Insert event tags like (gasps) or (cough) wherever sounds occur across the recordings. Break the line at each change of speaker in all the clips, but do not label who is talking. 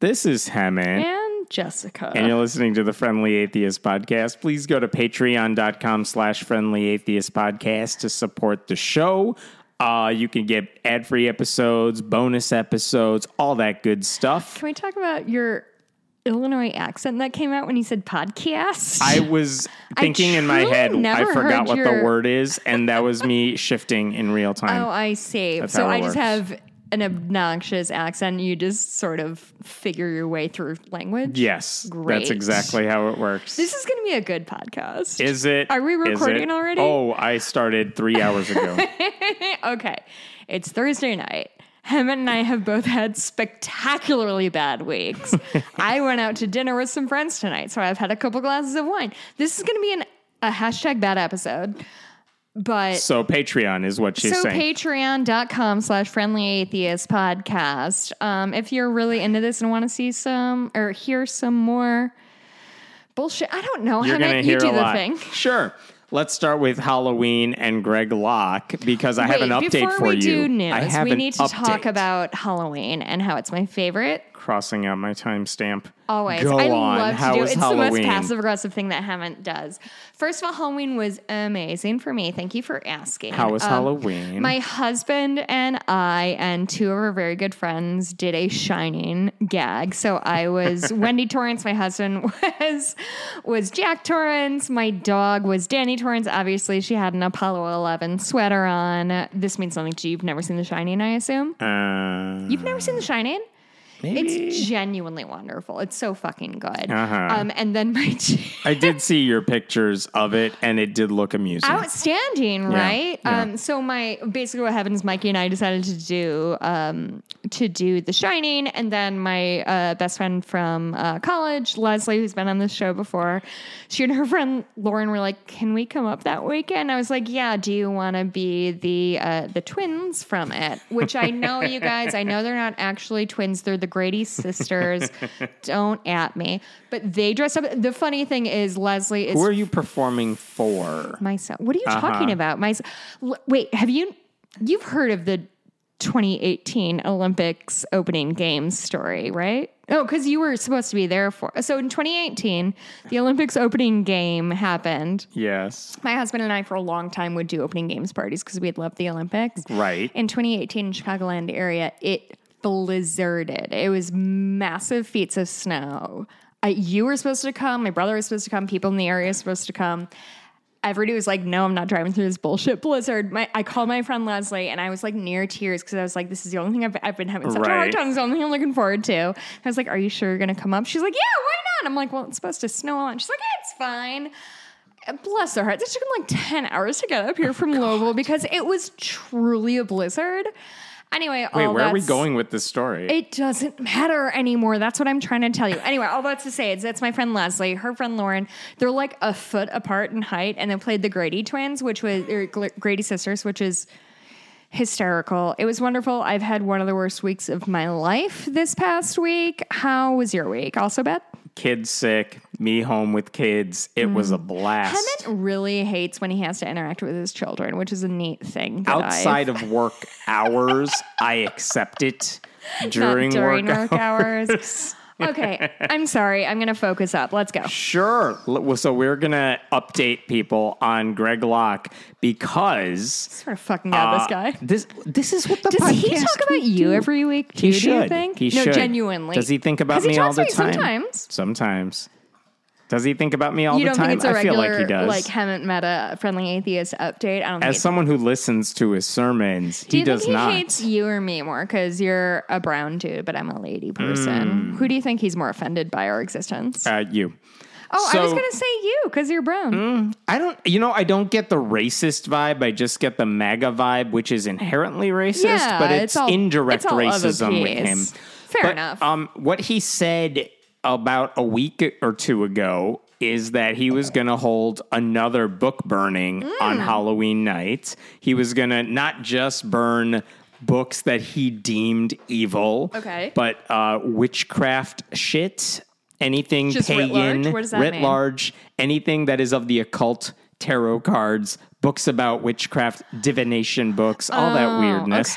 This is Hemant.
And Jessica.
And you're listening to the Friendly Atheist Podcast. Please go to patreon.com slash friendly atheist podcast to support the show. Uh, you can get ad free episodes, bonus episodes, all that good stuff.
Can we talk about your Illinois accent that came out when you said podcast?
I was (laughs) thinking in my head, I forgot what
your-
the word is, and that was me shifting in real time. (laughs)
Oh, I see.
That's
so I just
works.
have an obnoxious accent. You just sort of figure your way through language.
yes,
Great.
that's exactly how it works.
This is going to be a good podcast.
is it?
Are we recording already?
Oh, I started three hours ago. (laughs)
okay. It's Thursday night. Hemant and I have both had spectacularly bad weeks. (laughs) I went out to dinner with some friends tonight, so I've had a couple glasses of wine. This is going to be an, a hashtag bad episode. But
so Patreon is what she's
so
saying.
patreon.com slash friendly atheist podcast. Um, if you're really into this and want to see some or hear some more bullshit, I don't know.
You're going to hear
you do
a
the
lot.
thing.
Sure. Let's start with Halloween and Greg Locke because I have an
Wait,
update
before
for
we
you.
do news,
I have
we need to talk about Halloween and how it's my favorite.
Crossing out my timestamp.
Always.
Go
I
on.
love
How
to do it. It's
Halloween?
the most passive aggressive thing that Hemant does. First of all, Halloween was amazing for me. Thank you for asking.
How was
Um,
Halloween?
My husband and I and two of our very good friends did a shining gag. So I was (laughs) Wendy Torrance, my husband (laughs) was was Jack Torrance, my dog was Danny Torrance. Obviously, she had an Apollo 11 sweater on. This means something to you. You've never seen The Shining, I assume.
Uh,
You've never seen The Shining?
Maybe.
It's genuinely wonderful. It's so fucking good.
Uh-huh.
Um, and then my (laughs)
I did see your pictures of it, and it did look amusing.
outstanding, right?
yeah.
Um, so my basically what happened is Mikey and I decided to do um, to do The Shining, and then my uh, best friend from uh, college, Leslie, who's been on this show before, she and her friend Lauren were like, "Can we come up that weekend?" I was like, "Yeah." Do you want to be the uh, the twins from it? Which I know you guys. I know they're not actually twins. They're the Grady sisters. (laughs) Don't at me. But they dress up. The funny thing is, Leslie is
Who are you performing for?
myself. What are you
Uh-huh.
talking about? My wait, have you you've heard of the 2018 Olympics opening games story, right? Oh, because you were supposed to be there for. So in 2018, the Olympics opening game happened.
Yes.
My husband and I, for a long time, would do opening games parties because we'd love the Olympics.
Right.
In 2018 in Chicagoland area, it blizzarded. It was massive feats of snow. I, you were supposed to come. My brother was supposed to come. People in the area were supposed to come. Everybody was like, "No, I'm not driving through this bullshit blizzard." My, I called my friend Leslie, and I was like near tears because I was like, "This is the only thing I've, I've been having such a hard
Right.
time. This is the only thing I'm looking forward to." I was like, "Are you sure you're gonna come up?" She's like, "Yeah, why not?" I'm like, "Well, it's supposed to snow lot." She's like, "It's fine." Bless her heart. This took him like 10 hours to get up here oh, from Louisville because it was truly a blizzard. Anyway,
Wait, where are we going with this story?
It doesn't matter anymore. That's what I'm trying to tell you. Anyway, all that's to say is that's my friend Leslie, her friend Lauren. They're like a foot apart in height, and they played the Grady twins, which was or Grady sisters, which is hysterical. It was wonderful. I've had one of the worst weeks of my life this past week. How was your week? Also bad.
kids sick, me home with kids. It was a blast.
Hemant really hates when he has to interact with his children, which is a neat thing.
Outside
I've-
of work (laughs) hours, I accept it. During,
during
work,
work hours. (laughs) Okay, I'm sorry. I'm going to focus up. Let's go.
Sure. So we're gonna update people on Greg Locke because
Sort of fucking out
uh,
this guy.
This this is what the
Does he talk about you
do.
every week too?
He
do
should.
you think?
He
no,
should.
genuinely.
Does he think about me all the time?
Sometimes.
Sometimes. Does he think about me all
you
the time?
a
I feel like he does.
like haven't met a friendly atheist update? I don't
As someone who listens to his sermons,
Do
he
you
does
think he
not.
hates you or me more because you're a brown dude, but I'm a lady person? Who do you think he's more offended by our existence?
uh, you.
oh, I was gonna say you because you're brown.
I don't, you know, I don't get the racist vibe. I just get the MAGA vibe, which is inherently racist,
Yeah,
but it's,
it's all-
indirect
it's
racism with him.
Fair
But,
enough.
Um, what he said about a week or two ago is that he was going to hold another book burning
Mm.
on Halloween night. He was going to not just burn books that he deemed evil,
Okay.
but uh, witchcraft shit. Anything
Just writ
pagan,
large? Does that
writ large, anything that is of the occult, tarot cards, books about witchcraft, divination books, all that weirdness.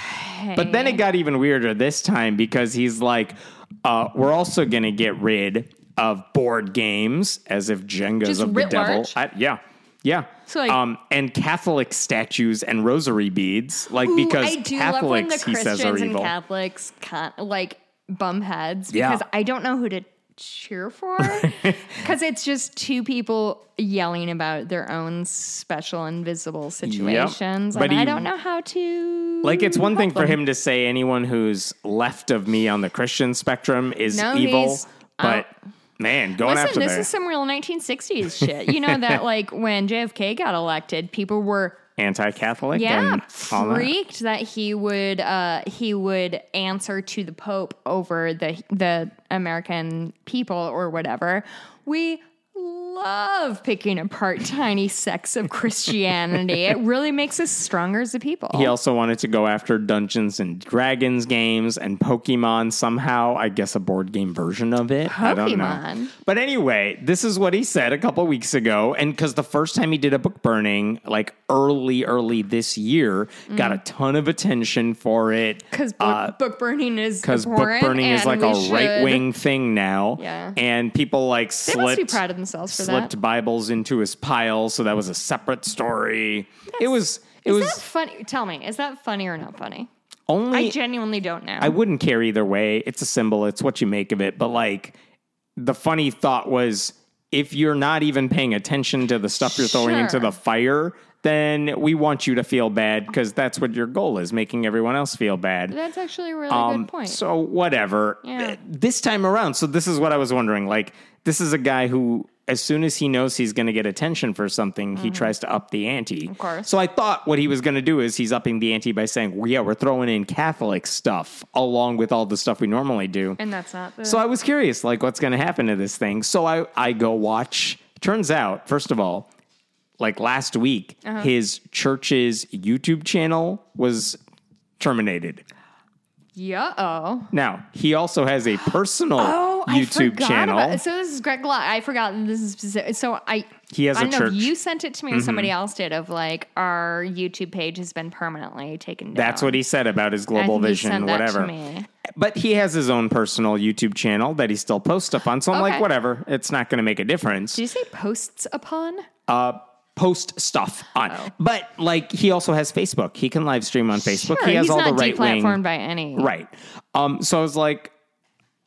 But then it got even weirder this time because he's like, uh, we're also going to get rid of board games as if Jenga's
Just
of the devil. I- yeah. Yeah.
So, like-
um, and Catholic statues and rosary beads, like
Ooh,
because
I do love when
Catholics,
the
he says, are evil.
Catholics con- like bum heads
Yeah.
because I don't know who to cheer for (laughs) because it's just two people yelling about their own special invisible situations,
But
and I
he-
don't know how to.
Like it's one thing
help
for him to say anyone who's left of me on the Christian spectrum is
No,
evil, but man, going
Listen,
after
this
there.
is some real 1960s shit. You know that (laughs) like when JFK got elected, people were
anti-Catholic
yeah
and all that.
freaked that. he would uh, he would answer to the Pope over the the American people or whatever. We love picking apart tiny sects of Christianity. it really makes us stronger as a people.
He also wanted to go after Dungeons and Dragons games and Pokemon somehow. I guess a board game version of it. I don't know.
Pokemon?
But anyway, this is what he said a couple weeks ago. And because the first time he did a book burning, like early, early this year, got a mm. ton of attention for it.
because book, uh, book burning is
Because book burning is like a right wing thing now.
Yeah.
And people like
They must be proud of themselves for
slipped
that.
Bibles into his pile, so that was a separate story. it was it
Is
was
that funny? Tell me, is that funny or not funny?
only
I genuinely don't know.
I wouldn't care either way. It's a symbol. It's what you make of it. But like the funny thought was if you're not even paying attention to the stuff you're throwing into the fire, then we want you to feel bad because that's what your goal is, making everyone else feel bad.
That's actually a really
Um,
good point.
So whatever.
Yeah.
This time around, so this is what I was wondering. Like, this is a guy who, as soon as he knows he's going to get attention for something, he tries to up the ante. Of
Mm-hmm. course.
So I thought what he was going to do is he's upping the ante by saying, well, "Yeah, we're throwing in Catholic stuff along with all the stuff we normally do."
and that's not the.
So I was curious, like, what's going to happen to this thing? So I, I go watch. Turns out, first of all, like last week,
Uh-huh.
his church's YouTube channel was terminated.
Yeah. Oh.
Now, he also has a personal (gasps)
Oh,
YouTube channel.
About, so this is Greg Locke. I forgot this is specific. So I.
He has
I
a
don't know
church. Mm-hmm.
if you sent it to me or somebody else did. Of like our YouTube page has been permanently taken down.
That's what he said about his global vision,
sent that to
whatever.
me.
But he has his own personal YouTube channel that he still posts stuff on. So I'm like, whatever. It's not going to make a difference.
Did you say posts upon?
uh, post stuff on.
Oh.
But like, he also has Facebook. He can live stream on Facebook.
Sure,
he has all the right wing.
deplatformed by any.
Right. Um, so I was like,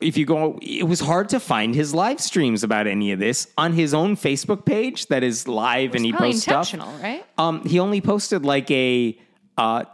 if you go, it was hard to find his live streams about any of this on his own Facebook page that is live and he
Probably
posts stuff.
intentional, right?
Um, he only posted like a uh,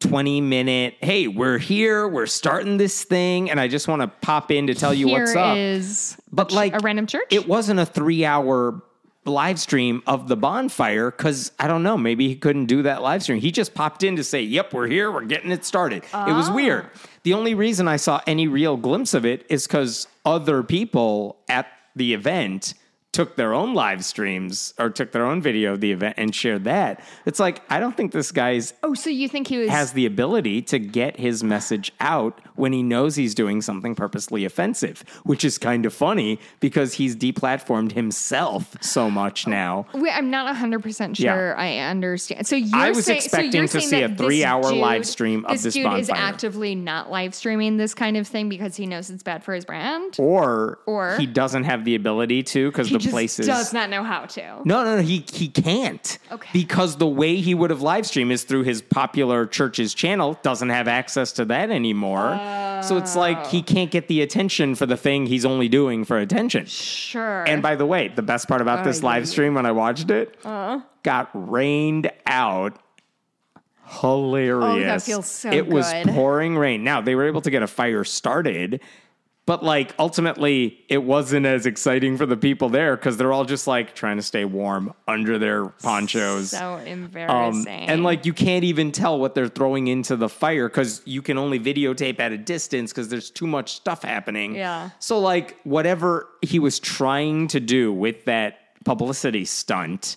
20 minute, hey, we're here, we're starting this thing, and I just want to pop in to tell you
Here
what's up.
is
but like
a random church.
It wasn't a three hour live stream of the bonfire because I don't know, maybe he couldn't do that live stream. He just popped in to say, Yep, we're here, we're getting it started. It was ah. weird. The only reason I saw any real glimpse of it is because other people at the event took their own live streams or took their own video of the event and shared that. It's like I don't think this guy's
Oh, so you think he was
has the ability to get his message out when he knows he's doing something purposely offensive, which is kind of funny because he's deplatformed himself so much oh, now.
Wait, I'm not 100%
Yeah.
sure I understand. So you're
I was
so
expecting
you're
to see a
this
three-hour
dude-
live stream of this
dude is actively not live streaming this kind of thing because he knows it's bad for his brand.
Or,
Or-
he doesn't have the ability to because the
just
place is
does not know how to.
No, no, no. He he can't.
Okay.
Because the way he would have live streamed is through his popular church's channel. Doesn't have access to that anymore. so it's like he can't get the attention for the thing he's only doing for attention.
Sure.
And by the way, the best part about this
Oh,
live stream when I watched it
Uh-huh.
got rained out. Hilarious.
Oh, feels so
It was pouring rain. Now they were able to get a fire started, but like ultimately it wasn't as exciting for the people there because they're all just like trying to stay warm under their ponchos.
so
Um,
embarrassing.
and like you can't even tell what they're throwing into the fire because you can only videotape at a distance because there's too much stuff happening.
Yeah.
So like whatever he was trying to do with that publicity stunt,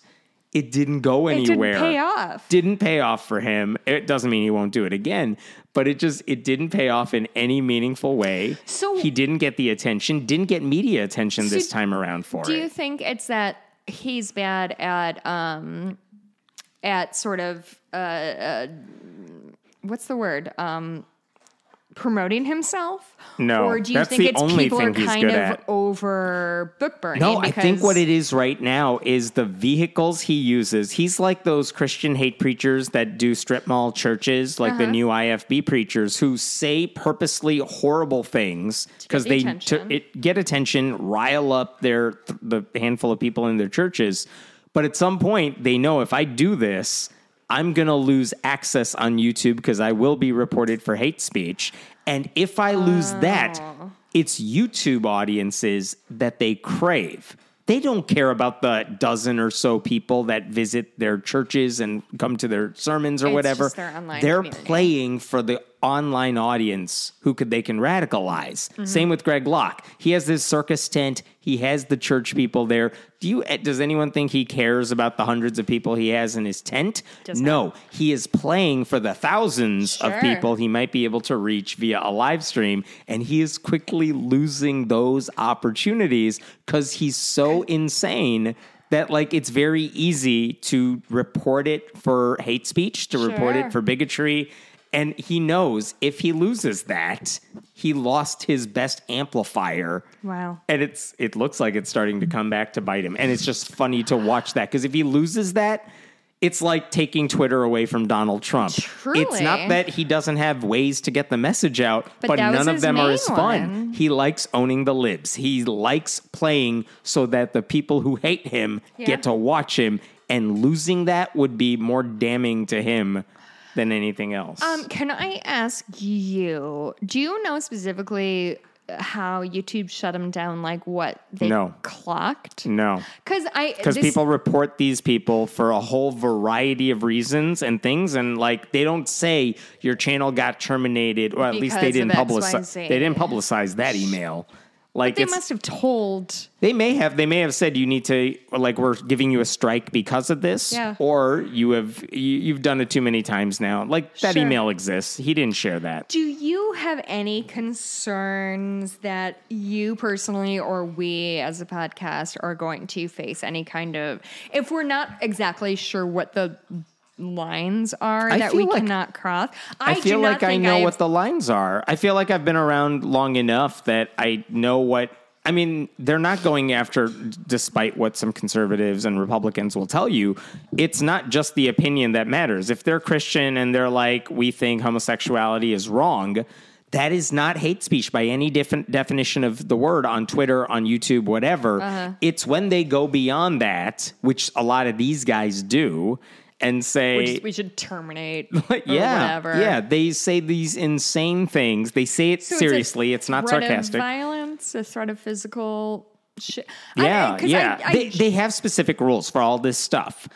it didn't go
it didn't
anywhere.
pay off.
Didn't pay off for him. It doesn't mean he won't do it again, but it just it didn't pay off in any meaningful way.
So-
he didn't get the attention, didn't get media attention this time around for
Do
it.
Do you think it's that he's bad at um at sort of uh, uh what's the word um promoting himself?
No,
or do you
that's
think
the
it's
only
people
thing
are
he's
kind
good
of
at.
over book burning?
No, I think what it is right now is the vehicles he uses. He's like those Christian hate preachers that do strip mall churches, like
Uh-huh.
the new IFB preachers who say purposely horrible things because
the
they
attention.
to, it, get attention, rile up their the handful of people in their churches. But at some point, they know if I do this, I'm going to lose access on YouTube because I will be reported for hate speech. And if I lose that,
Oh.
it's YouTube audiences that they crave. They don't care about the dozen or so people that visit their churches and come to their sermons or
It's
whatever.
just their online
They're
community.
playing for the online audience who could they can radicalize.
Mm-hmm.
Same with Greg Locke. He has this circus tent. He has the church people there. Do you? eh, Does anyone think he cares about the hundreds of people he has in his tent?
Does
no, he is playing for the thousands of people he might be able to reach via a live stream, and he is quickly losing those opportunities because he's so insane that like it's very easy to report it for hate speech, to report it for bigotry. And he knows if he loses that, he lost his best amplifier.
Wow.
And it's it looks like it's starting to come back to bite him. And it's just funny to watch that because if he loses that, it's like taking Twitter away from Donald Trump. It's not that he doesn't have ways to get the message out,
But
but, none of them are as fun.
one.
He likes owning the libs. He likes playing so that the people who hate him
Yeah.
get to watch him. And losing that would be more damning to him than anything else.
Um, can I ask you? Do you know specifically how YouTube shut them down? Like what they
No.
clocked?
no.
Because I
because
this-
people report these people for a whole variety of reasons and things and like they don't say your channel got terminated or at least they didn't publicize they didn't publicize that email like
they must have told.
they may have they may have said you need to like we're giving you a strike because of this
Yeah.
or you have you, you've done it too many times now like that
Sure.
email exists he didn't share that
Do you have any concerns that you personally or we as a podcast are going to face any kind of if we're not exactly sure what the lines are
I
that we
like-
cannot cross?
I,
do
feel like I know
I've-
what the lines are. I feel like I've been around long enough that I know what. I mean, they're not going after, despite what some conservatives and Republicans will tell you, it's not just the opinion that matters. If they're Christian and they're like, we think homosexuality is wrong, that is not hate speech by any different definition of the word on Twitter, on YouTube, whatever.
Uh-huh.
It's when they go beyond that, which a lot of these guys do, and say,
we, we should terminate (laughs) or
yeah,
whatever.
yeah, they say these insane things. They say it
So it's
seriously. It's, not
threat
sarcastic.
Of violence, a threat of physical shit.
yeah,
I,
yeah.
I, I,
they, they have specific rules for all this stuff.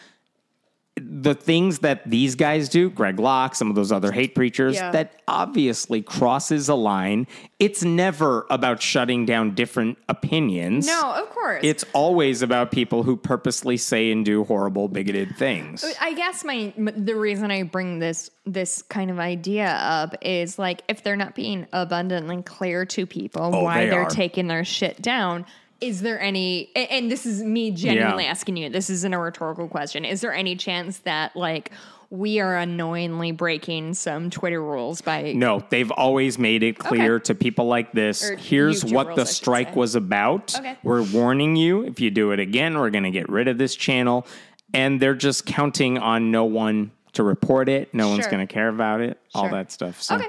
The things that these guys do, Greg Locke, some of those other hate preachers,
Yeah.
that obviously crosses a line. It's never about shutting down different opinions.
No, of course.
It's always about people who purposely say and do horrible, bigoted things.
I guess my the reason I bring this this kind of idea up is like if they're not being abundantly clear to people
Oh,
why
they
are
are.
taking their shit down. Is there any and this is me genuinely
Yeah.
asking you, this isn't a rhetorical question. Is there any chance that like we are unknowingly breaking some Twitter rules by
No, they've always made it clear
Okay.
to people like this.
Or
Here's
YouTube
what
rules,
the strike was about.
Okay.
We're warning you. If you do it again, we're going to get rid of this channel. And they're just counting on no one to report it. No one's going to care about it. All that stuff. So,
Okay.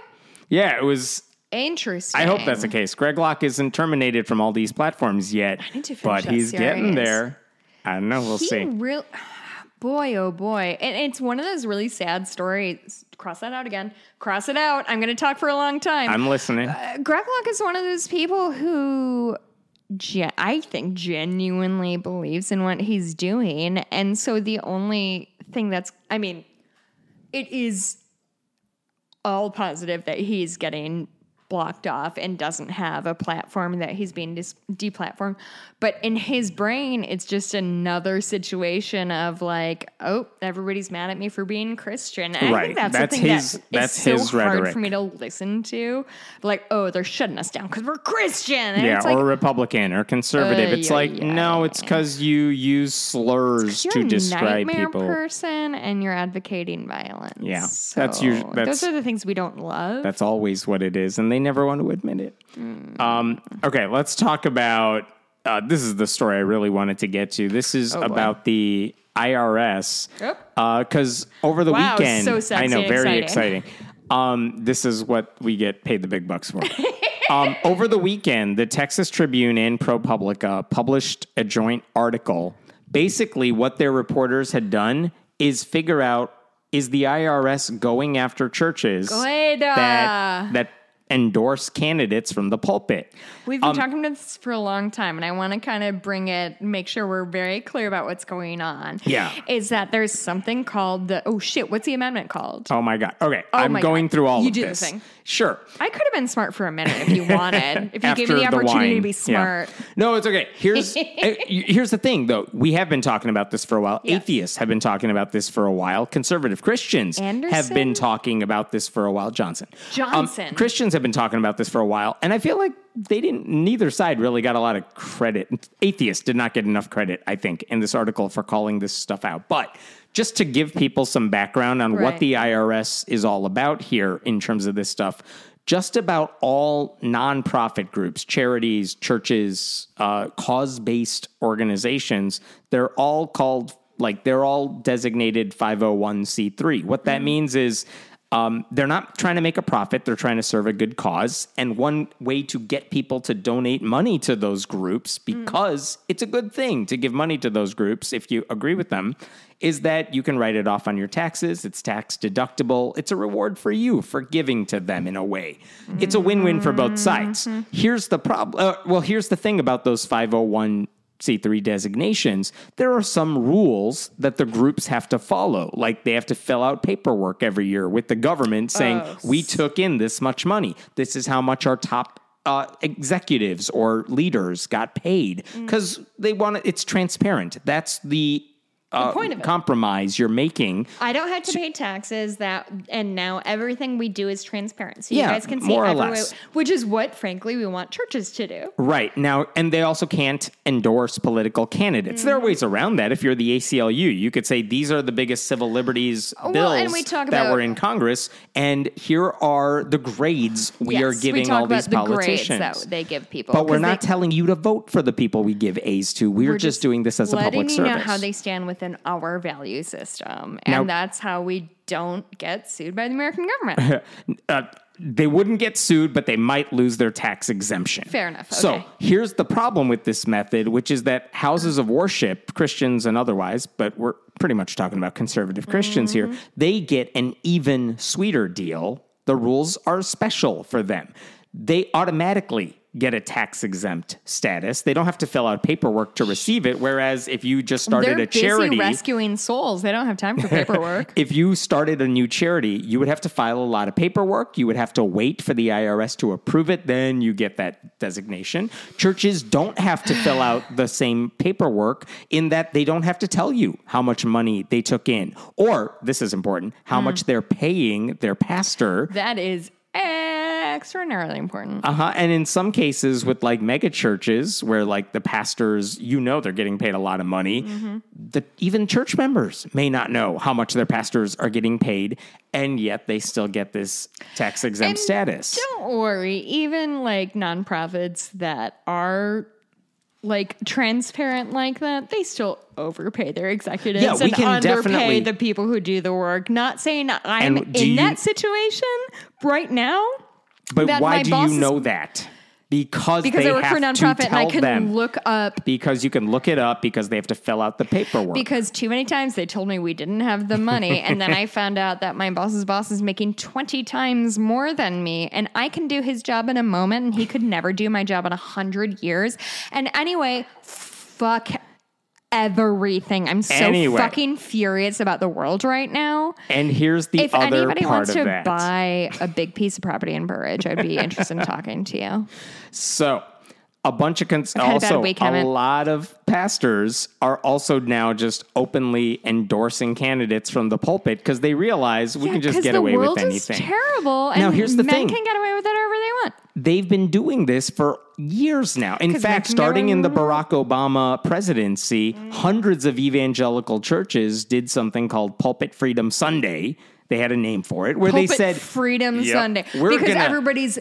yeah, it was.
Interesting?
I hope that's the case. Greg Locke isn't terminated from all these platforms yet,
need to finish
but
that
he's getting there. I don't know. We'll
He
see.
real (sighs) boy, oh boy. And it's one of those really sad stories. Cross that out again. Cross it out. I'm going to talk for a long time.
I'm listening.
Uh, Greg Locke is one of those people who ge- I think genuinely believes in what he's doing. And so the only thing that's, I mean, it is all positive that he's getting blocked off and doesn't have a platform that he's being dis- deplatformed. But in his brain, it's just another situation of like, oh, everybody's mad at me for being Christian. And I
Right.
think that's,
That's
something
his-
that is
that's
so
his
hard
rhetoric.
for me to listen to. Like, oh, they're shutting us down because we're Christian. And
yeah,
it's like,
or Republican or conservative.
Ay,
it's
ay,
like,
ay.
no, it's because you use slurs to describe people.
person and you're advocating violence.
Yeah,
So
that's usu- that's-
those are the things we don't love.
That's always what it is, and they never want to admit it.
Hmm.
Um, okay, let's talk about. Uh, this is the story I really wanted to get to. This is
Oh, boy.
about the IRS.
Yep.
Because over the
Wow,
weekend,
so sexy
I know, very
exciting.
exciting. Um, this is what we get paid the big bucks for. (laughs) um, over the weekend, the Texas Tribune and ProPublica published a joint article. Basically, what their reporters had done is figure out is the IRS going after churches
Good.
that that endorse candidates from the pulpit.
We've been talking about this for a long time, and I want to kind of bring it, make sure we're very clear about what's going on.
Yeah.
Is that there's something called the, oh shit, what's the amendment called?
Oh my god. Okay,
Oh
I'm going
God.
through all
You
of
do the
this.
thing.
Sure.
I could have been smart for a minute if you (laughs) wanted. if you gave me the opportunity to be
Yeah.
smart.
No, it's okay. Here's (laughs) uh, here's the thing though. We have been talking about this for a while.
Yes.
Atheists have been talking about this for a while. Conservative Christians have been talking about this for a while. Johnson. Um,
Johnson.
Christians have been talking about this for a while, and I feel like they didn't. Neither side really got a lot of credit. Atheists did not get enough credit, I think, in this article for calling this stuff out. But just to give people some background on what the IRS is all about here in terms of this stuff. Just about all nonprofit groups, charities, churches, uh, cause based organizations, they're all called, like, they're all designated 501c3. What that means is um, they're not trying to make a profit, they're trying to serve a good cause. And one way to get people to donate money to those groups, because it's a good thing to give money to those groups if you agree with them, is that you can write it off on your taxes. It's tax deductible. It's a reward for you for giving to them in a way. It's a win win for both sides. Here's the problem. Uh, well, here's the thing about those 501 C3 designations, there are some rules that the groups have to follow. Like they have to fill out paperwork every year with the government saying,
Oh,
we took in this much money. This is how much our top uh, executives or leaders got paid
Mm.
because they want it, it's transparent. That's the, uh,
point of it.
compromise you're making.
I don't have to pay taxes that, and now everything we do is transparent. So
Yeah,
you guys can see
more or less.
which is what, frankly, we want churches to do.
Right. Now, and they also can't endorse political candidates. There are
Mm-hmm.
ways around that. If you're the ACLU, you could say these are the biggest civil liberties
Well,
bills
and we talk
that
about-
were in Congress, and here are the grades we are
Yes,
giving
we talk
all these
about
politicians.
The grades that they give people,
but we're
'cause
not
they-
telling you to vote for the people we give A's to. We're, just, doing this as a
letting
public
you
service.
know how they stand within our value system, and
Now-
that's how we don't get sued by the American government. (laughs)
uh, they wouldn't get sued, but they might lose their tax exemption.
Fair enough,
So here's the problem with this method, which is that houses of worship, Christians and otherwise, but we're pretty much talking about conservative Christians
Mm-hmm.
here, they get an even sweeter deal. The rules are special for them. They automatically get a tax exempt status. They don't have to fill out paperwork to receive it. Whereas if you just started
They're
a charity,
rescuing souls. They don't have time for paperwork. (laughs)
if you started a new charity, you would have to file a lot of paperwork. You would have to wait for the IRS to approve it. Then you get that designation. Churches don't have to fill out (sighs) the same paperwork in that they don't have to tell you how much money they took in. Or, this is important, how
Hmm.
much they're paying their pastor.
that is extraordinarily important.
Uh huh. And in some cases, with like mega churches, where like the pastors, you know, they're getting paid a lot of money,
Mm-hmm.
the even church members may not know how much their pastors are getting paid, and yet they still get this tax exempt status.
Don't worry, even like nonprofits that are like transparent like that, they still overpay their executives
Yeah,
and underpay the people who do the work. Not saying I'm in
you-
that situation right now.
But
that
why do you know that? Because
Because
they
I work for a
have to
nonprofit and I can
them.
look up
because you can look it up because they have to fill out the paperwork.
because too many times they told me we didn't have the money and then I (laughs) found out that my boss's boss is making 20 times more than me and I can do his job in a moment and he could never do my job in a 100 years. And anyway, fuck everything. I'm so
Anyway.
fucking furious about the world right now.
and here's the
If
other
anybody
part
wants to
that.
buy a big piece of property in Burridge, I'd be (laughs) interested in talking to you.
So, a bunch of cons-
had a
also
week,
a lot of pastors are also now just openly endorsing candidates from the pulpit because they realize we
Yeah,
can just get away with
is
anything.
terrible, and
Now, here's the
men
thing.
can get away with whatever they want.
They've been doing this for years now. In fact, starting in the Barack Obama presidency, mm. hundreds of evangelical churches did something called Pulpit Freedom Sunday. They had a name for it where
Pulpit
they said
Freedom
Yep,
Sunday because
gonna-
everybody's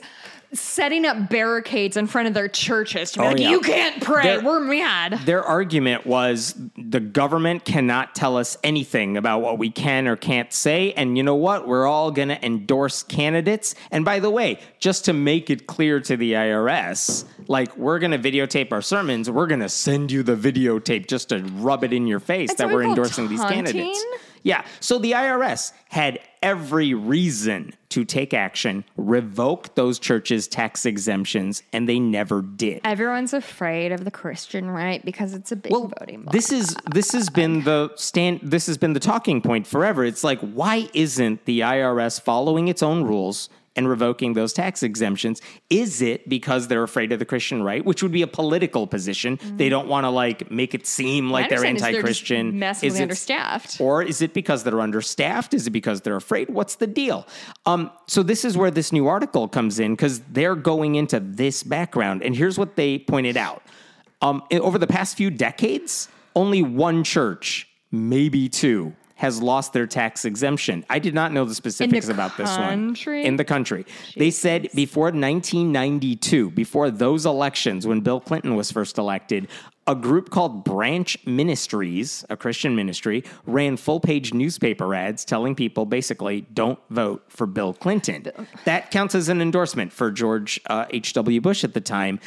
setting up barricades in front of their churches to be
Oh,
like,
yeah.
"You can't pray.
They're-
We're mad."
Their argument was the government cannot tell us anything about what we can or can't say. And you know what? We're all going to endorse candidates. And by the way, just to make it clear to the IRS, like we're going to videotape our sermons, we're going to send you the videotape just to rub it in your face
That's
that we're endorsing these candidates. Yeah. So the IRS had every reason to take action, revoke those churches' tax exemptions, and they never did.
Everyone's afraid of the Christian right because it's a big voting bloc.
This is this has been the stand this has been the talking point forever. It's like why isn't the IRS following its own rules and revoking those tax exemptions? Is it because they're afraid of the Christian right, which would be a political position? They don't want to like make it seem like they're
they're
anti-Christian.
massively
Is it-
understaffed.
or is it because they're understaffed? Is it because they're afraid? What's the deal? Um, so this is where this new article comes in because they're going into this background, and here's what they pointed out: um, over the past few decades, only one church, maybe two. Has lost their tax exemption. I did not know the specifics about this one. In the country. They said before 1992, before those elections, when Bill Clinton was first elected, a group called Branch Ministries, a Christian ministry, ran full page newspaper ads telling people basically, don't vote for Bill Clinton. That counts as an endorsement for George uh, H.W. Bush at the time.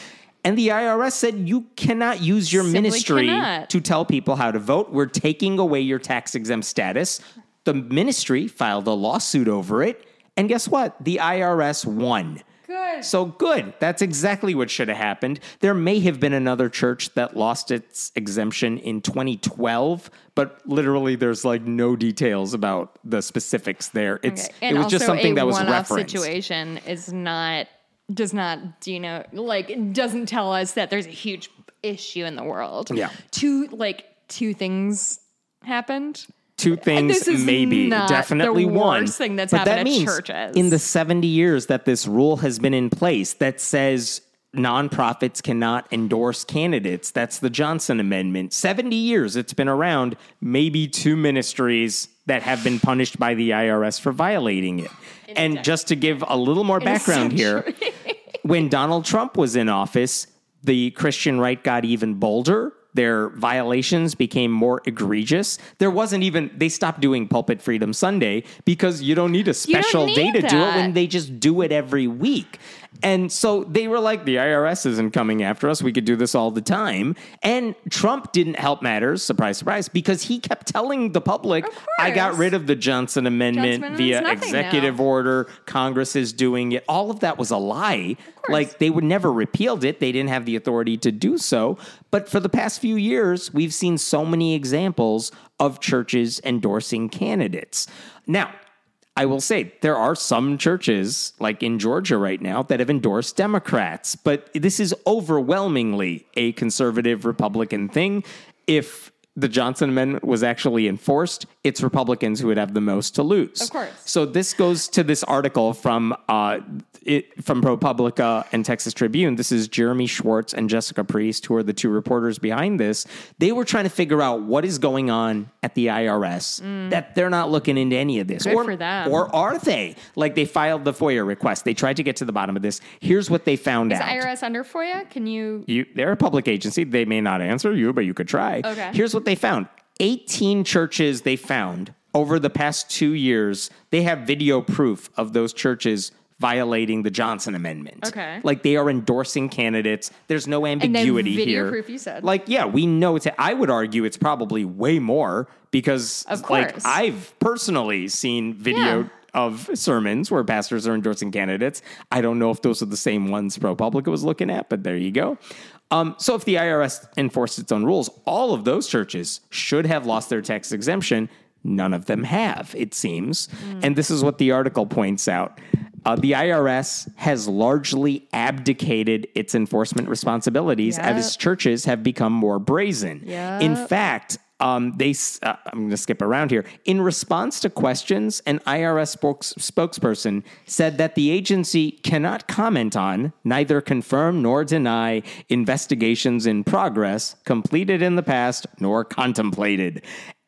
And the IRS said you cannot use your
Simply
ministry
cannot.
to tell people how to vote. We're taking away your tax exempt status. The ministry filed a lawsuit over it. And guess what? The IRS won.
Good.
So good. That's exactly what should have happened. There may have been another church that lost its exemption in 2012, but literally there's like no details about the specifics there. It's
Okay.
it was just something that was referenced.
situation is not does not do you know like doesn't tell us that there's a huge issue in the world.
Yeah.
Two like two things happened.
Two things, maybe, definitely one.
thing that's
but
happened
that
at
means
churches.
in the 70 years that this rule has been in place that says nonprofits cannot endorse candidates. That's the Johnson Amendment. 70 years it's been around, maybe two ministries that have been punished by the IRS for violating it. And just to give a little more background here, (laughs) when Donald Trump was in office, the Christian right got even bolder. Their violations became more egregious. There wasn't even, they stopped doing Pulpit Freedom Sunday because you don't need a special day
need
to do it when they just do it every week. And so they were like, the IRS isn't coming after us. We could do this all the time. And Trump didn't help matters, surprise, surprise, because he kept telling the public, I got rid of the Johnson Amendment
Johnson
via executive
now.
order. Congress is doing it. All of that was a lie. Like they would never repealed it. They didn't have the authority to do so. But for the past few years, we've seen so many examples of churches endorsing candidates. Now, I will say there are some churches, like in Georgia right now, that have endorsed Democrats, but this is overwhelmingly a conservative Republican thing. If the Johnson Amendment was actually enforced, it's Republicans who would have the most to lose.
Of course.
So this goes to this article from uh, it, from ProPublica and Texas Tribune. This is Jeremy Schwartz and Jessica Priest, who are the two reporters behind this. They were trying to figure out what is going on at the IRS that they're not looking into any of this,
Mm. Good
or or are they? Like they filed the FOIA request. They tried to get to the bottom of this. Here's what they found
Is
out.
IRS under FOIA? Can you?
You, they're a public agency. They may not answer you, but you could try.
Okay.
Here's what they found 18 churches they found over the past two years. They have video proof of those churches violating the Johnson Amendment.
Okay.
Like they are endorsing candidates. There's no ambiguity
video
here.
proof, you said.
Like, yeah, we know it's, I would argue it's probably way more because,
Of
like,
course.
I've personally seen video
Yeah.
of sermons where pastors are endorsing candidates. I don't know if those are the same ones ProPublica was looking at, but there you go. Um, so if the IRS enforced its own rules, all of those churches should have lost their tax exemption. None of them have, it seems. And this is what the article points out. Uh, the IRS has largely abdicated its enforcement responsibilities
Yep.
as churches have become more brazen.
Yep.
In fact, um, they uh, I'm going to skip around here. In response to questions, an IRS spokes, spokesperson said that the agency cannot comment on, neither confirm nor deny investigations in progress, completed in the past, nor contemplated.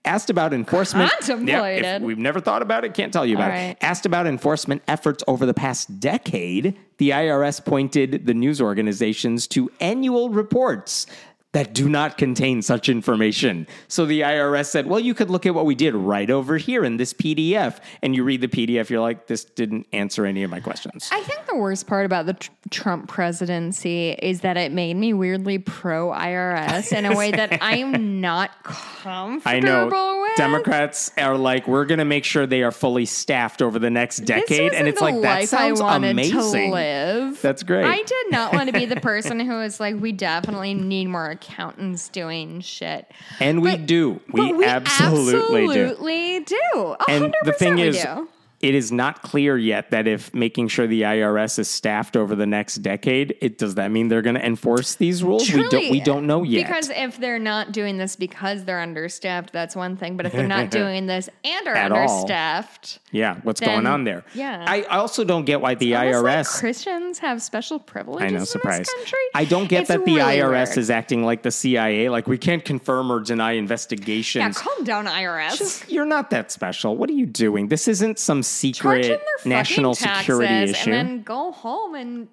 Asked about enforcement. Contemplated. Yeah, if we've never thought about it, can't tell you about it. Asked about enforcement efforts over the past decade, the IRS pointed the news organizations to annual reports that do not contain such information. So the IRS said, well, you could look at what we did right over here in this PDF. And you read the PDF, you're like, this didn't answer any of my questions.
I think the worst part about the tr- Trump presidency is that it made me weirdly pro IRS in a way that (laughs) I'm not comfortable
I know
with.
Democrats are like, we're going to make sure they are fully staffed over the next decade. And it's like, that sounds
I wanted
amazing.
to live.
That's great.
I did not want to be the person who is like, we definitely need more accountants doing shit.
And we do. We,
we
absolutely, do.
absolutely do. A
And
hundred
the thing is,
do.
It is not clear yet that if making sure the IRS is staffed over the next decade, it does that mean they're going to enforce these rules? we don't. We don't know yet.
Because if they're not doing this because they're understaffed, that's one thing. But if they're not (laughs) doing this and are
At all.
understaffed,
yeah, what's
then-
going on there?
yeah.
I I also don't get why the
almost like
IRS.
Christians have special privileges
I know,
in
surprise.
this country.
I don't get
It's
that the
really
IRS
weird.
is acting like the CIA. Like we can't confirm or deny investigations.
Yeah, calm down, IRS.
You're not that special. What are you doing? This isn't some secret national security issue.
and then go home and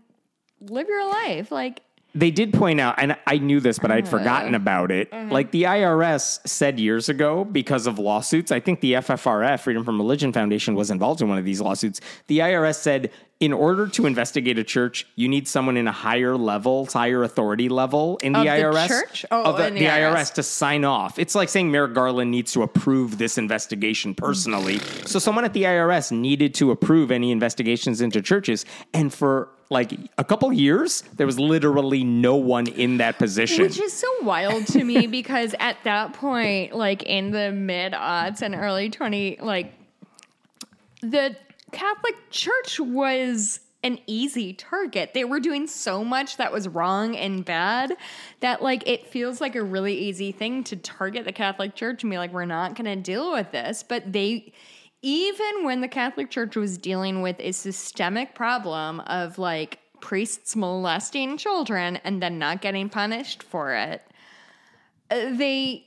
live your life. Like
they did point out, and I knew this, but. I'd mm-hmm. forgotten about it. Mm-hmm. Like the IRS said years ago, because of lawsuits, I think the FFRF, Freedom from Religion Foundation, was involved in one of these lawsuits. The IRS said, in order to investigate a church, you need someone in a higher level, higher authority level in the
Of the
IRS.
church? Oh,
of the,
the
the
IRS.
IRS to sign off. It's like saying Merrick Garland needs to approve this investigation personally. so someone at the IRS needed to approve any investigations into churches. And for like a couple years, there was literally no one in that position.
Which is so wild to me (laughs) because at that point, like in the mid aughts and early 20, like the Catholic Church was an easy target. They were doing so much that was wrong and bad that like it feels like a really easy thing to target the Catholic Church and be like, we're not gonna deal with this. But they even when the Catholic Church was dealing with a systemic problem of like priests molesting children and then not getting punished for it, uh, they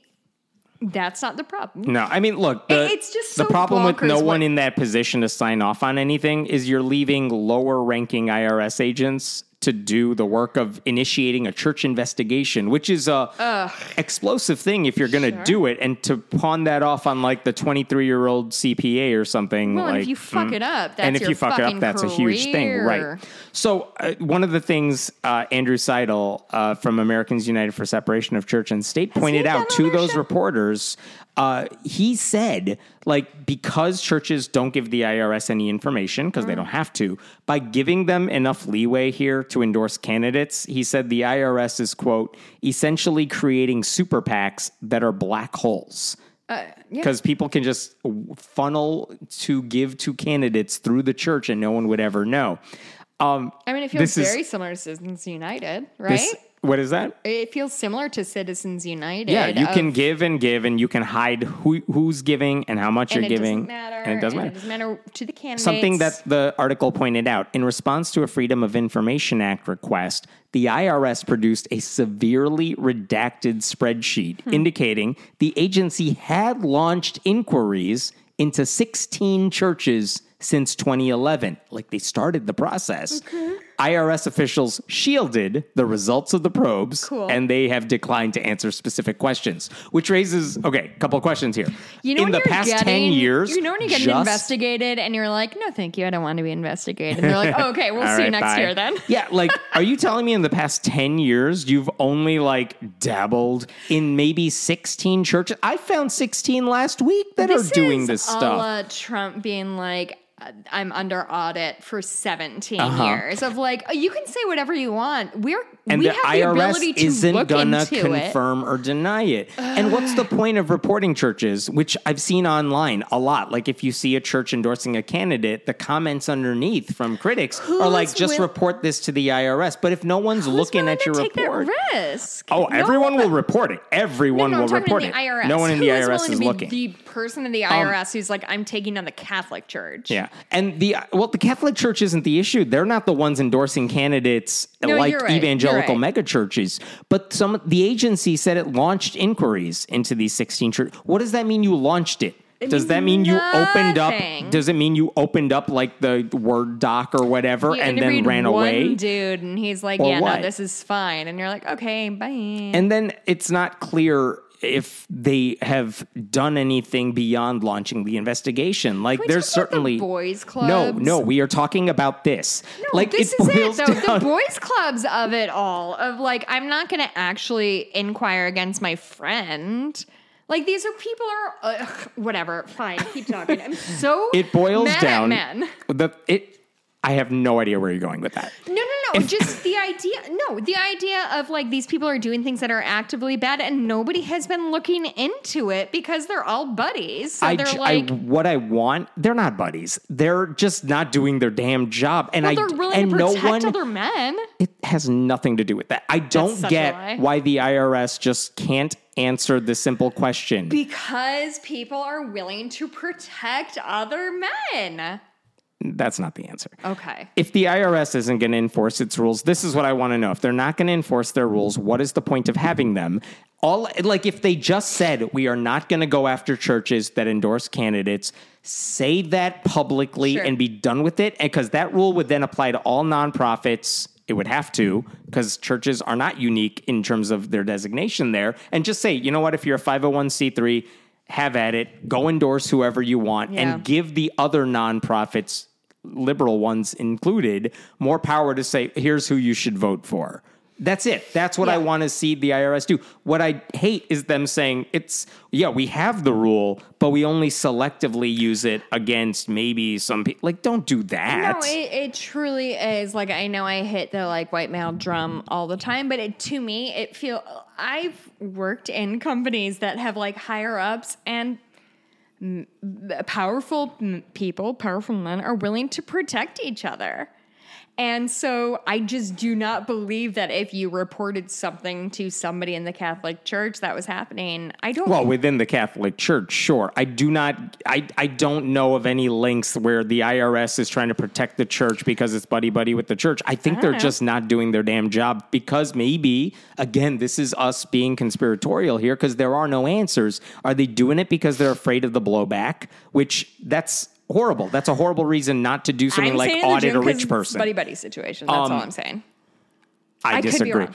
that's not the problem.
no, I mean, look, the,
it's just
the
so
problem with no one
what-
in that position to sign off on anything is you're leaving lower ranking IRS agents to do the work of initiating a church investigation, which is a explosive thing if you're going to do it, and to pawn that off on like the 23 year old CPA or something.
Well,
like,
if you fuck
mm.
it up, that's
and if you fuck it up, that's a huge thing, right? So uh, one of the things uh, Andrew Seidel uh, from Americans United for Separation of Church and State pointed out to those reporters, uh, he said, like, because churches don't give the IRS any information because they don't have to, by giving them enough leeway here to endorse candidates, he said the IRS is, quote, essentially creating super PACs that are black holes. Because people can just funnel to give to candidates through the church and no one would ever know. Um,
I mean, it feels
This is-
very similar to Citizens United, right?
this- what is that?
it feels similar to Citizens United.
Yeah, you
of-
can give and give, and you can hide who who's giving and how much
and
you're
it
giving,
doesn't matter,
and it doesn't matter.
It doesn't matter to the candidates.
Something that the article pointed out in response to a Freedom of Information Act request, the IRS produced a severely redacted spreadsheet
Hmm.
indicating the agency had launched inquiries into 16 churches since 2011. Like they started the process. IRS officials shielded the results of the probes
Cool.
and they have declined to answer specific questions, which raises okay, a couple of questions here.
You know,
in the past 10 years,
you know when you
get
investigated and you're like, no, thank you, I don't want to be investigated. And they're like, (laughs) oh, okay, we'll see you next
bye.
year then.
Yeah, like, are you telling me in the past 10 years you've only like dabbled in maybe 16 churches? I found 16 last week that are doing
is
this stuff.
Trump being like, I'm under audit for 17
Uh-huh.
years of like, you can say whatever you want. We're
and
we
the
have the
IRS
ability to
isn't
look
gonna
into it.
confirm or deny it. and what's the point of reporting churches, which I've seen online a lot? Like if you see a church endorsing a candidate, the comments underneath from critics are like, just
will-
report this to the IRS. But if no one's
Who's
looking at your
take
report,
that risk?
oh,
No
everyone
one-
will report it. Everyone
No, no,
will report it.
the IRS.
No one in
Who
the IRS is
to be
looking.
The person in the IRS who's like, I'm taking on the Catholic Church.
Yeah. And the well, the Catholic Church isn't the issue. They're not the ones endorsing candidates
No,
like
right.
evangelical
right.
megachurches. But some the agency said it launched inquiries into these 16 churches. What does that mean you launched it? does that mean
means
you opened up? Does it mean you opened up like the Word doc or whatever
You
and then ran away?
dude, and he's like,
Or
"Yeah,
what?
no, this is fine," and you're like, "Okay, bye."
And then it's not clear if they have done anything beyond launching the investigation. Like there's
about the
certainly
boys'
No,
clubs?
no, no, we are talking about this. No, like
this
it
is it
boils
though.
down
The boys' clubs of it all. Of like, I'm not going to actually inquire against my friend. Like these are people are ugh, whatever. Fine, keep talking. I'm (laughs) so
it boils down
men.
the it I have no idea where you're going with that.
No, no, no. just the idea. No, the idea of like these people are doing things that are actively bad, and nobody has been looking into it because they're all buddies. So
I,
they're like,
I- what I want, they're not buddies. They're just not doing their damn job, and
well,
I
they're willing
and
to
no
protect
one.
other men.
it has nothing to do with that. I don't get why the IRS just can't answer the simple question.
Because people are willing to protect other men.
That's not the answer.
Okay.
If the IRS isn't going to enforce its rules, this is what I want to know. If they're not going to enforce their rules, what is the point of having them? All like if they just said we are not going to go after churches that endorse candidates, say that publicly
Sure.
and be done with it And because that rule would then apply to all nonprofits. It would have to because churches are not unique in terms of their designation there and just say, you know what, if you're a 501c3, have at it, go endorse whoever you want
Yeah.
and give the other nonprofits liberal ones included, more power to say, here's who you should vote for. That's it. That's what I want to see the IRS do. What I hate is them saying it's, yeah, we have the rule, but we only selectively use it against maybe some people. Like, don't do that.
No, it, it truly is. Like I know I hit the like white male drum all the time, but it to me it feel I've worked in companies that have like higher ups and powerful people, powerful men are willing to protect each other. And so I just do not believe that if you reported something to somebody in the Catholic Church that was happening, I don't
well, within the Catholic Church, sure. I do not. I I don't know of any links where the IRS is trying to protect the church because it's buddy buddy with the church. I think they're
know.
just not doing their damn job because maybe again this is us being conspiratorial here because there are no answers. Are they doing it because they're afraid of the blowback? Which that's horrible. That's a horrible reason not to do something
I'm
like
saying in the
audit a rich person.
Buddy buddy situation. That's
Um,
all I'm saying.
I,
I
disagree.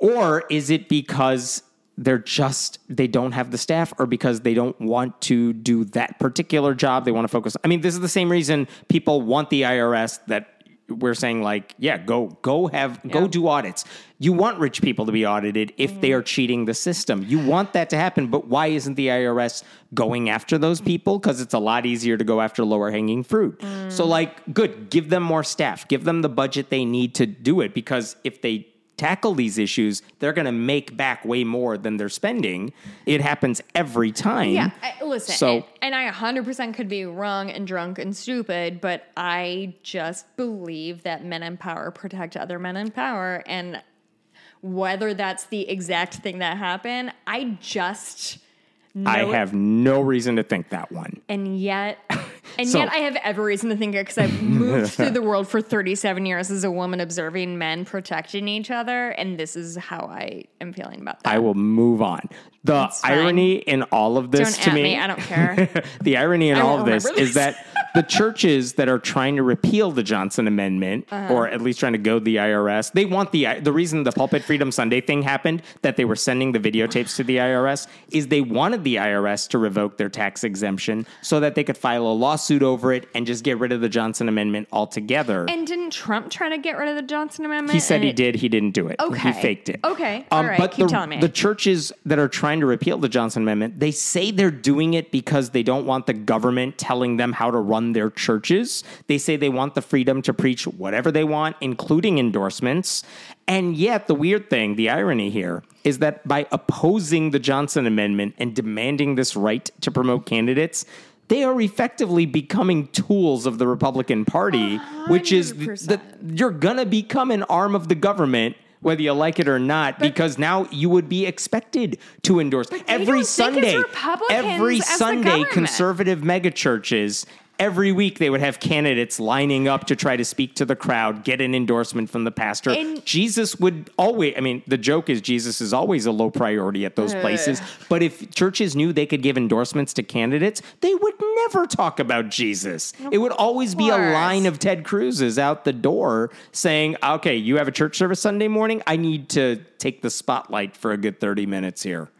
Or is it because they're just they don't have the staff or because they don't want to do that particular job they want to focus I mean this is the same reason people want the IRS that we're saying like yeah go go have go do audits. You want rich people to be audited if they mm. are cheating the system. You want that to happen but why isn't the IRS going after those people? Cuz it's a lot easier to go after lower hanging fruit. So mm. like good give them more staff. Give them the budget they need to do it because if they tackle these issues, they're going to make back way more than they're spending. It happens every time.
Yeah, I, listen,
So-
and, and I 100% could be wrong and drunk and stupid, but I just believe that men in power protect other men in power. And whether that's the exact thing that happened, I just
I have no reason to think that one.
and yet (laughs) and
So-
yet I have every reason to think it because I've moved through the world for 37 years as a woman observing men protecting each other and this is how I am feeling about that.
I will move on. The irony in all of this
Don't
to me,
me, I don't care. (laughs)
the irony in all of this
remember
is that the churches that are trying to repeal the Johnson Amendment,
Uh-huh.
or at least trying to go to the IRS, they want the the reason the Pulpit Freedom Sunday thing happened that they were sending the videotapes to the IRS is they wanted the IRS to revoke their tax exemption so that they could file a lawsuit over it and just get rid of the Johnson Amendment altogether.
and didn't Trump try to get rid of the Johnson Amendment?
He said he
it-
did. He didn't do it.
Okay.
He faked it.
Okay. All right.
But
Keep
the,
telling me.
the churches that are trying to repeal the Johnson Amendment, they say they're doing it because they don't want the government telling them how to run their churches. They say they want the freedom to preach whatever they want, including endorsements. And yet, the weird thing, the irony here, is that by opposing the Johnson Amendment and demanding this right to promote candidates, they are effectively becoming tools of the Republican Party, which is the, you're going to become an arm of the government. Whether you like it or not, because now you would be expected to endorse every
don't think it's
Sunday. Every Sunday, conservative megachurches every week they would have candidates lining up to try to speak to the crowd, get an endorsement from the pastor.
And-
Jesus would always, I mean, the joke is Jesus is always a low priority at those places. But if churches knew they could give endorsements to candidates, they would never talk about Jesus. it would always be a line of Ted Cruz's out the door saying, okay, you have a church service Sunday morning. I need to take the spotlight for a good 30 minutes here.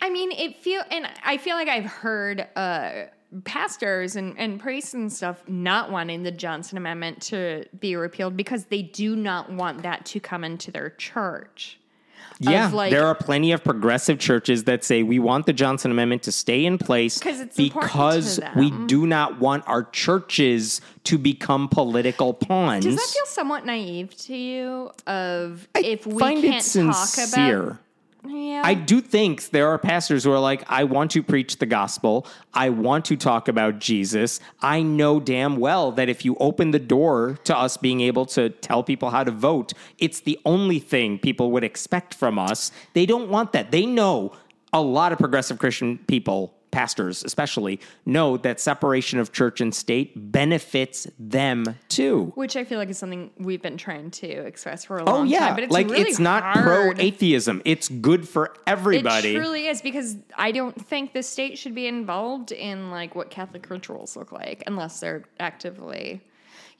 I mean, it feel and I feel like I've heard uh, pastors and, and priests and stuff not wanting the Johnson Amendment to be repealed because they do not want that to come into their church.
Yeah,
like-
there are plenty of progressive churches that say we want the Johnson Amendment to stay in place because we do not want our churches to become political pawns.
Does that feel somewhat naive to you? Of
I
if we
find
can't
it sincere.
talk about, yeah,
I do think there are pastors who are like, I want to preach the gospel. I want to talk about Jesus. I know damn well that if you open the door to us being able to tell people how to vote, it's the only thing people would expect from us. They don't want that. They know a lot of progressive Christian people, pastors especially, know that separation of church and state benefits them too.
which I feel like is something we've been trying to express for a
Oh
long
yeah,
time. But it's
like
really
it's not pro atheism. It's good for everybody.
It truly is because I don't think the state should be involved in like what Catholic rituals look like unless they're actively,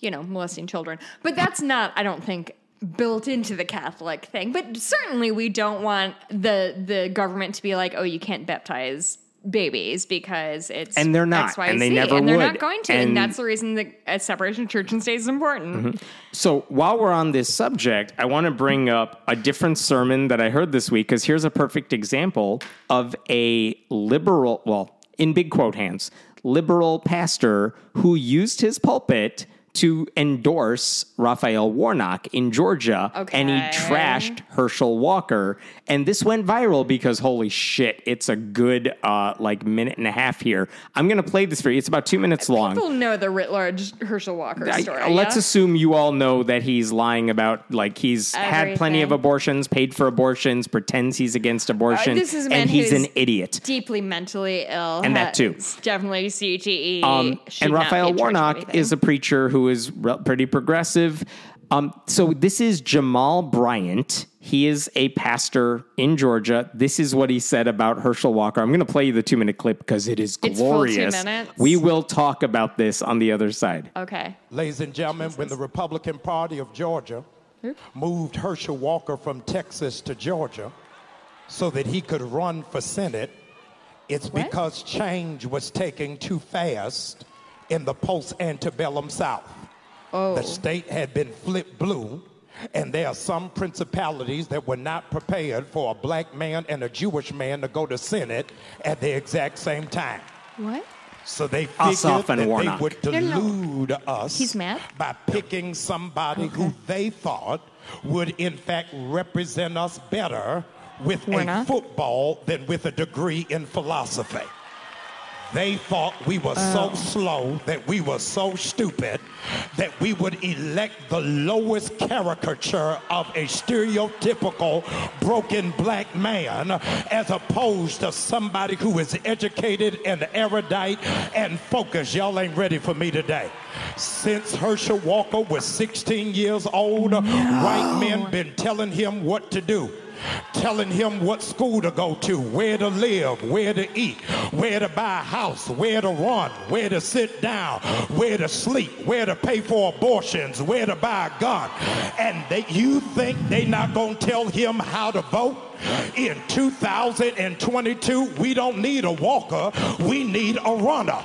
you know, molesting children. But that's not, I don't think, built into the Catholic thing. But certainly we don't want the the government to be like, oh, you can't baptize babies because it's
And they're not,
XYZ,
and they never
and they're
would.
not going to, and,
And-
that's the reason that a separation of church and state is important. Mm-hmm.
So while we're on this subject, I want to bring up a different sermon that I heard this week because here's a perfect example of a liberal, well, in big quote hands, liberal pastor who used his pulpit to endorse Raphael Warnock in Georgia and he trashed Herschel Walker. And this went viral because holy shit, it's a good uh, like minute and a half here. I'm to play this for you. It's about two minutes long.
People know the writ large Herschel Walker
I-
story.
let's
yeah?
assume you all know that he's lying about like he's had plenty of abortions, paid for abortions, pretends he's against abortion,
Uh, this is a man
and he's an idiot.
deeply mentally ill,
And that too.
Definitely CTE.
Um, and Raphael
in charge of
Warnock is a preacher who is re- pretty progressive. Um, so this is Jamal Bryant. He is a pastor in Georgia. This is what he said about Herschel Walker. I'm going to play you the two minute clip because it is
It's full two
glorious.
minutes?
We will talk about this on the other side.
okay.
Ladies and gentlemen, when the Republican Party of Georgia moved Herschel Walker from Texas to Georgia so that he could run for Senate, it's
What?
because change was taking too fast in the post antebellum South.
Oh.
The state had been flipped blue, and there are some principalities that were not prepared for a black man and a Jewish man to go to Senate at the exact same time.
What?
So they figured
Ossoff
that
Warnock.
they would
No, no, no.
delude us
He's mad?
by picking somebody who they thought would in fact represent us better with a football than with a degree in philosophy. They thought we were
Oh.
so uh. slow, that we were so stupid, that we would elect the lowest caricature of a stereotypical broken black man as opposed to somebody who is educated and erudite and focused. Y'all ain't ready for me today. Since Herschel Walker was 16 years old, white men been telling him what to do telling him what school to go to, where to live, where to eat, where to buy a house, where to run, where to sit down, where to sleep, where to pay for abortions, where to buy a gun. And they, you think they not gonna tell him how to vote? In 2022, we don't need a walker, we need a runner.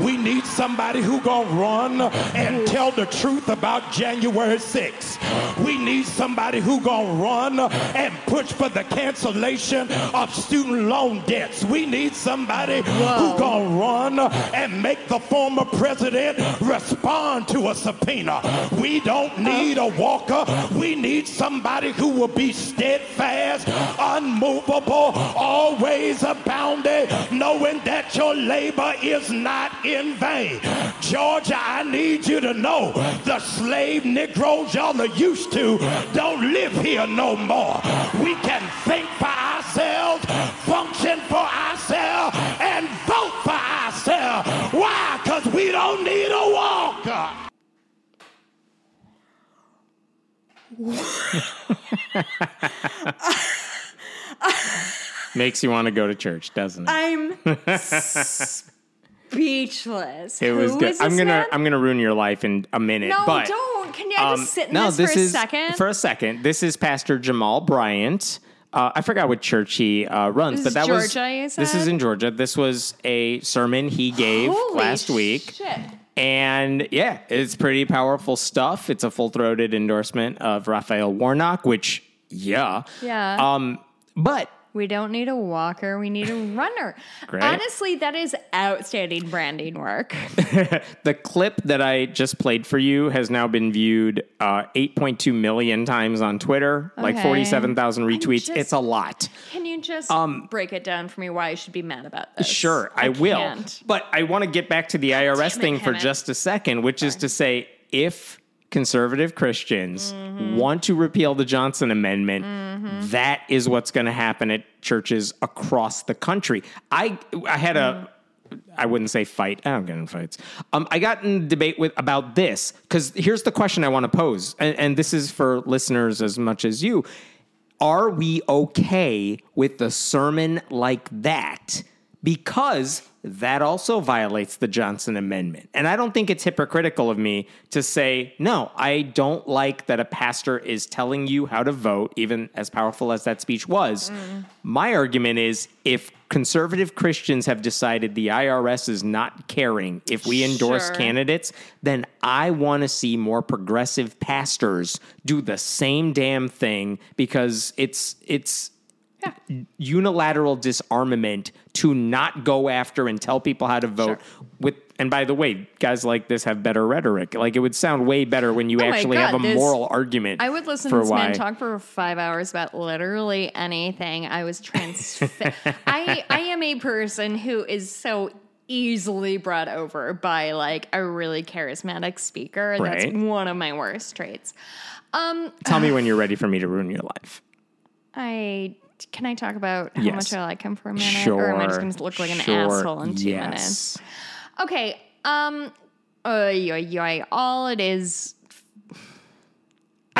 We need somebody who gonna run and tell the truth about January 6th. We need somebody who gonna run and push for the cancellation of student loan debts. We need somebody who gonna run and make the former president respond to a subpoena. We don't need uh. a walker. We need somebody who will be steadfast, unmovable, always abounding, knowing that your labor is not in vain. Georgia, I need you to know the slave Negroes y'all are used to don't live here no more. We can think for ourselves, function for ourselves, and vote for ourselves. Why? Because we don't need a walker. (laughs)
Makes you want to go to church, doesn't it?
I'm (laughs) speechless.
it was
Who
good. I'm gonna
man?
I'm gonna ruin your life in a minute.
No,
but,
don't. Can you
um,
just sit in
no,
this,
this
for a
is
second?
for a second. This is Pastor Jamal Bryant. Uh, I forgot what church he uh, runs,
This
but that was
Georgia, you
this is in Georgia. This was a sermon he gave
Holy
last week.
shit.
And yeah, it's pretty powerful stuff. It's a full throated endorsement of Raphael Warnock, which, yeah.
Yeah.
Um, but
We don't need a walker. We need a (laughs) runner.
Great.
Honestly, that is outstanding branding work. (laughs)
the clip that I just played for you has now been viewed uh, 8.2 million times on Twitter, like
Okay.
47,000 retweets.
just-
it's a lot.
Can you just break it down for me why I should be mad about this?
Um, Sure, I, will. But I want to get back to the IRS
it,
thing for just a second, which is to say, if conservative Christians
Mm-hmm.
want to repeal the Johnson Amendment, that is what's going to happen at churches across the country. I I had a I wouldn't say fight. I don't get in fights. Um, I got in debate with about this because here's the question I want to pose, and, and this is for listeners as much as you. Are we okay with a sermon like that? Because that also violates the Johnson Amendment. And I don't think it's hypocritical of me to say, no, I don't like that a pastor is telling you how to vote, even as powerful as that speech was. Mm. My argument is if conservative Christians have decided the IRS is not caring if we endorse
Sure.
candidates, then I want to see more progressive pastors do the same damn thing because it's it's unilateral disarmament to not go after and tell people how to vote with and by the way guys like this have better rhetoric like it would sound way better when you
Oh
actually
God,
have a moral argument
I would listen
for
to this
why
man talk for five hours about literally anything. I was trans. (laughs) I I am a person who is so easily brought over by like a really charismatic speaker. and That's one of my worst traits. Um,
tell me when (sighs) you're ready for me to ruin your life
I can I talk about how
Yes.
much I like him for a minute,
sure
or am I just going to look like an
sure,
asshole in two
yes.
minutes? Okay. Um. Uh, yoy, yoy, all it is.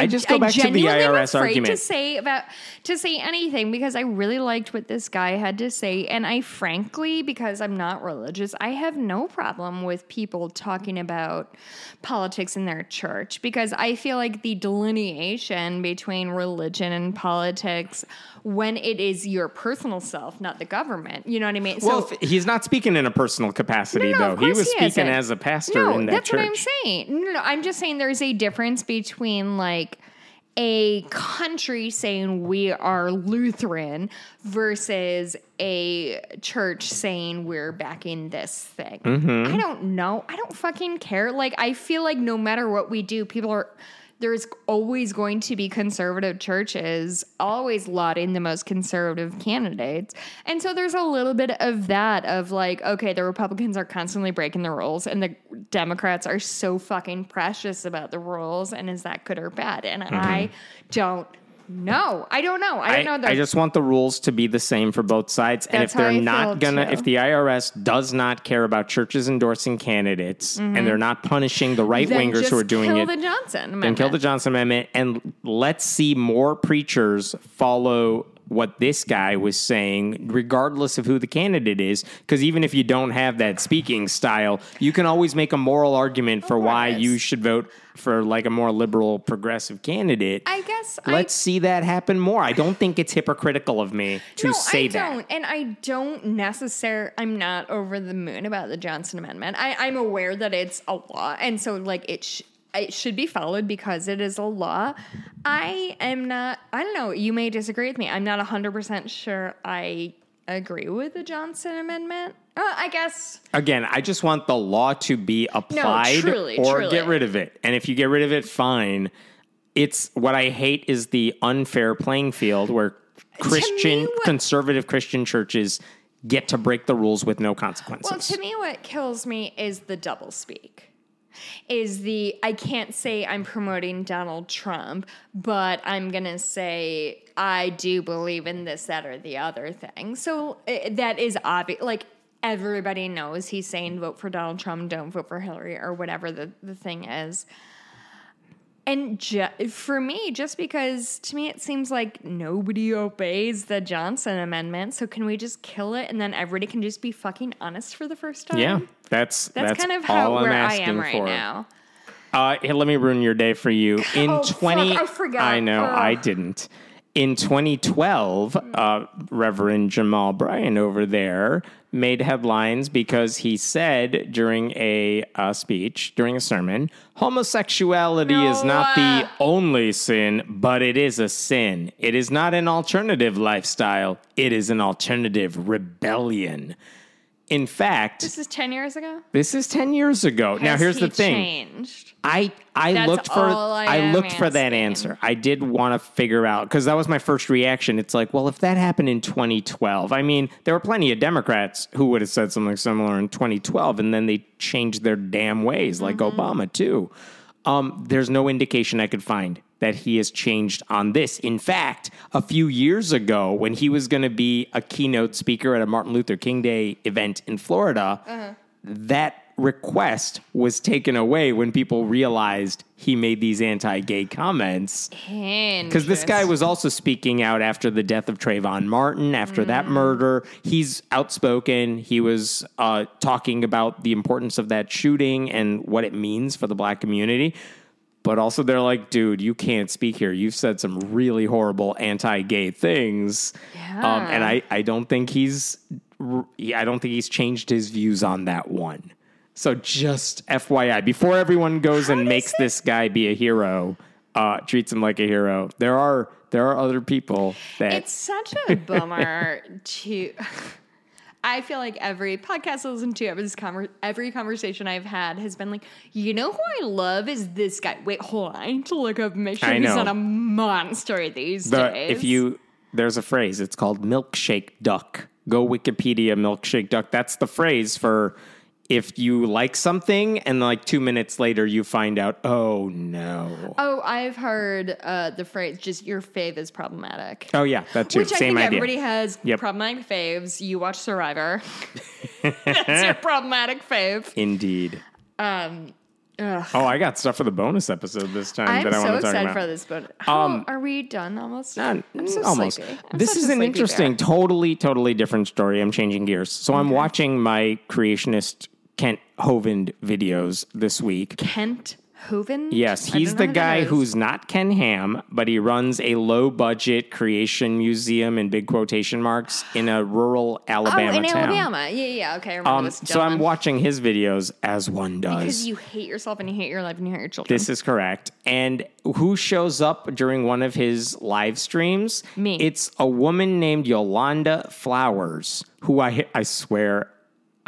I just go back to the IRS
afraid
argument.
to say about to say anything because I really liked what this guy had to say, and I frankly, because I'm not religious, I have no problem with people talking about politics in their church because I feel like the delineation between religion and politics when it is your personal self, not the government. You know what I mean?
well, if- he's not speaking in a personal capacity
No, no,
though. He was
he
speaking
isn't.
as a pastor
no,
in that
that's
church.
what I'm saying. No, no, I'm just saying there's a difference between like a country saying we are Lutheran versus a church saying we're backing this thing.
Mm-hmm.
I don't know. I don't fucking care. Like I feel like no matter what we do, people are there's always going to be conservative churches always lauding the most conservative candidates. And so there's a little bit of that of like, okay, the Republicans are constantly breaking the rules and the Democrats are so fucking precious about the rules. And is that good or bad? And I mm-hmm. don't know. I don't know. I don't know.
I, I just want the rules to be the same for both sides. and if
how
they're
I
not gonna,
too.
if the IRS does not care about churches endorsing candidates and they're not punishing the right
Mm-hmm. then
wingers
just
who are doing
kill
it,
the Johnson
then kill the Johnson Amendment and let's see more preachers follow what this guy was saying, regardless of who the candidate is. Because even if you don't have that speaking style, you can always make a moral argument for why
course.
you should vote for like a more liberal, progressive candidate.
I guess I-
Let's see that happen more. I don't think it's hypocritical of me to
no,
say
I
that.
don't, and I don't necessarily. I'm not over the moon about the Johnson Amendment. I, I'm aware that it's a law, and so like it, sh- it should be followed because it is a law. I am not. I don't know. You may disagree with me. I'm not 100 percent sure. I agree with the Johnson Amendment. Uh, I guess.
Again, I just want the law to be applied
truly,
or
truly.
get rid of it. And if you get rid of it, fine. It's what I hate is the unfair playing field where Christian
what-
conservative Christian churches get to break the rules with no consequences.
Well, to me, what kills me is the double speak. Is the I can't say I'm promoting Donald Trump, but I'm gonna say I do believe in this, that, or the other thing. So eh, that is obvious. Like everybody knows he's saying vote for Donald Trump, don't vote for Hillary, or whatever the, the thing is. And ju- for me, just because to me it seems like nobody obeys the Johnson Amendment, so can we just kill it and then everybody can just be fucking honest for the first time?
yeah, that's
that's,
that's
kind of how
I'm
where I am right
for.
now.
Uh, here, let me ruin your day for you. In
Oh, fuck,
20,
I forgot.
I know. I didn't. In 2012, uh, Reverend Jamal Bryant over there made headlines because he said during a uh, speech, during a sermon, homosexuality is not
No.
the only sin, but it is a sin. It is not an alternative lifestyle, it is an alternative rebellion. In fact,
This is ten years ago.
this is 10 years ago. now, here's
he
the thing.
Changed.
I I
That's
looked for
I
I, looked for that answer. I did want to figure out because that was my first reaction. It's like, well, if that happened in 2012, I mean, there were plenty of Democrats who would have said something similar in 2012, and then they changed their damn ways, like
Mm-hmm.
Obama too. Um, there's no indication I could find that he has changed on this. In fact, a few years ago, when he was going to be a keynote speaker at a Martin Luther King Day event in Florida,
Uh-huh.
that request was taken away when people realized he made these anti-gay comments because this guy was also speaking out after the death of Trayvon Martin after that
Mm.
murder he's outspoken he was uh, talking about the importance of that shooting and what it means for the black community but also they're like dude you can't speak here you've said some really horrible anti-gay things um, and I, I don't think he's I don't think he's changed his views on that one so just FYI, before everyone goes and makes this guy be a hero, uh, treats him like a hero. There are there are other people that
It's such a bummer to. (laughs) I feel like every podcast I listen to, every, conver- every conversation I've had has been like, you know who I love is this guy. Wait, hold on. I need to look up make sure
I
he's
know.
not a monster these
the,
days.
if you there's a phrase. It's called milkshake duck. Go Wikipedia milkshake duck. That's the phrase for if you like something and like two minutes later you find out, oh no.
Oh, I've heard uh, the phrase just your fave is problematic.
Oh yeah, that too.
Which I
Same
think
idea.
everybody has
Yep.
problematic faves. You watch Survivor. (laughs) That's your problematic fave.
Indeed. Um. Oh, I got stuff for the bonus episode this time
I'm
that I
so
want to talk
excited for this, but how
Um,
are we done almost?
Not-
I'm so
almost.
sleepy. I'm
this is an interesting,
bear.
totally, totally different story. I'm changing gears. So I'm watching my creationist Kent Hovind videos this week.
Kent Hovind.
Yes, he's the guy who's not Ken Ham, but he runs a low budget creation museum in big quotation marks in a rural Alabama Oh,
in
town.
Alabama. Yeah, yeah. Okay,
Um, so I'm watching his videos as one does.
because you hate yourself and you hate your life and you hate your children.
This is correct. And who shows up during one of his live streams?
Me.
It's a woman named Yolanda Flowers, who I I swear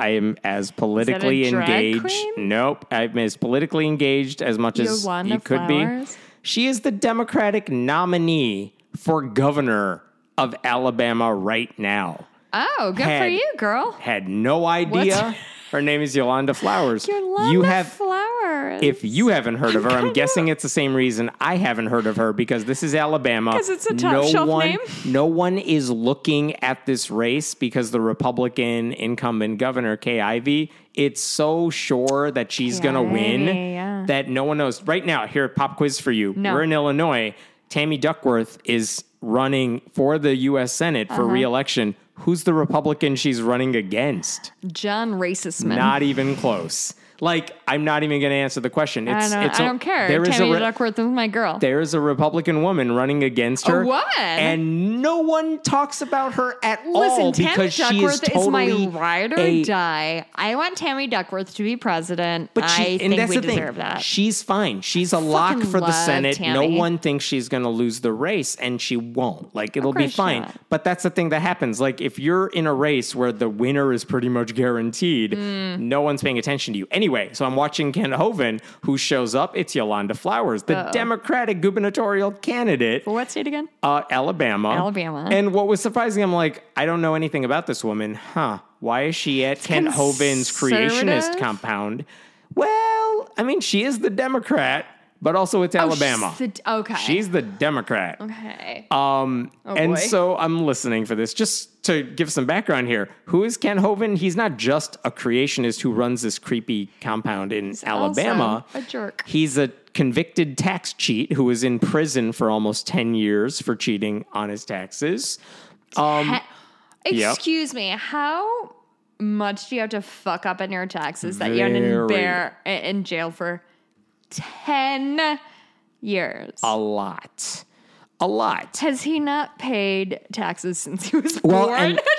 I am as politically engaged.
queen?
Nope, I'm as politically engaged as much as you could
Flowers?
be. She is the Democratic nominee for governor of Alabama right now.
oh, good for you, girl.
Had no idea. (laughs) Her name is Yolanda Flowers.
Yolanda
you have
flowers.
if you haven't heard of her, I'm guessing it's the same reason I haven't heard of her because this is Alabama.
'Cause it's a top
no
shelf
one,
name?
No one is looking at this race because the Republican incumbent governor Kay Ivey. It's so sure that she's going to win
yeah.
that no one knows. Right now, here pop quiz for you.
No.
We're in Illinois. Tammy Duckworth is running for the U.S. Senate for
Uh-huh.
reelection. Who's the Republican she's running against?
John Racistman.
Not even close. Like, I'm not even going to answer the question.
I
It's,
don't,
it's
I
a-
don't care.
There is
Tammy
a
Duckworth is my girl.
there's a Republican woman running against her.
what?
And no one talks about her at
Listen,
all
Tammy
because she is
Duckworth is,
totally
my ride or
a-
die. I want Tammy Duckworth to be president.
But she,
I
and
think
that's
we
the thing.
deserve that.
She's fine. She's a lock for the Senate. No one thinks she's going to lose the race, and she won't. Like it'll be fine. But that's the thing that happens. Like if you're in a race where the winner is pretty much guaranteed,
Mm.
no one's paying attention to you. Anyway, so I'm watching Kent Hovind, who shows up. It's Yolanda Flowers, the Democratic gubernatorial candidate.
For what state again?
Uh, Alabama.
Alabama.
And what was surprising, I'm like, I don't know anything about this woman. Huh. Why is she at Kent Hovind's creationist compound? Well, I mean, she is the Democrat, but also it's Alabama.
Oh, she's the- okay.
She's the Democrat.
Okay.
Um, and
boy.
so I'm listening for this. Just to give some background here, who is Kent Hovind? He's not just a creationist who runs this creepy compound in Alabama.
also a jerk.
He's a convicted tax cheat who was in prison for almost 10 years for cheating on his taxes. Um, yep.
Excuse me. How much do you have to fuck up in your taxes that you're
Very.
in, bear, in jail for 10 years?
a lot. A lot.
Has he not paid taxes since he was
Well,
born?
and- (laughs)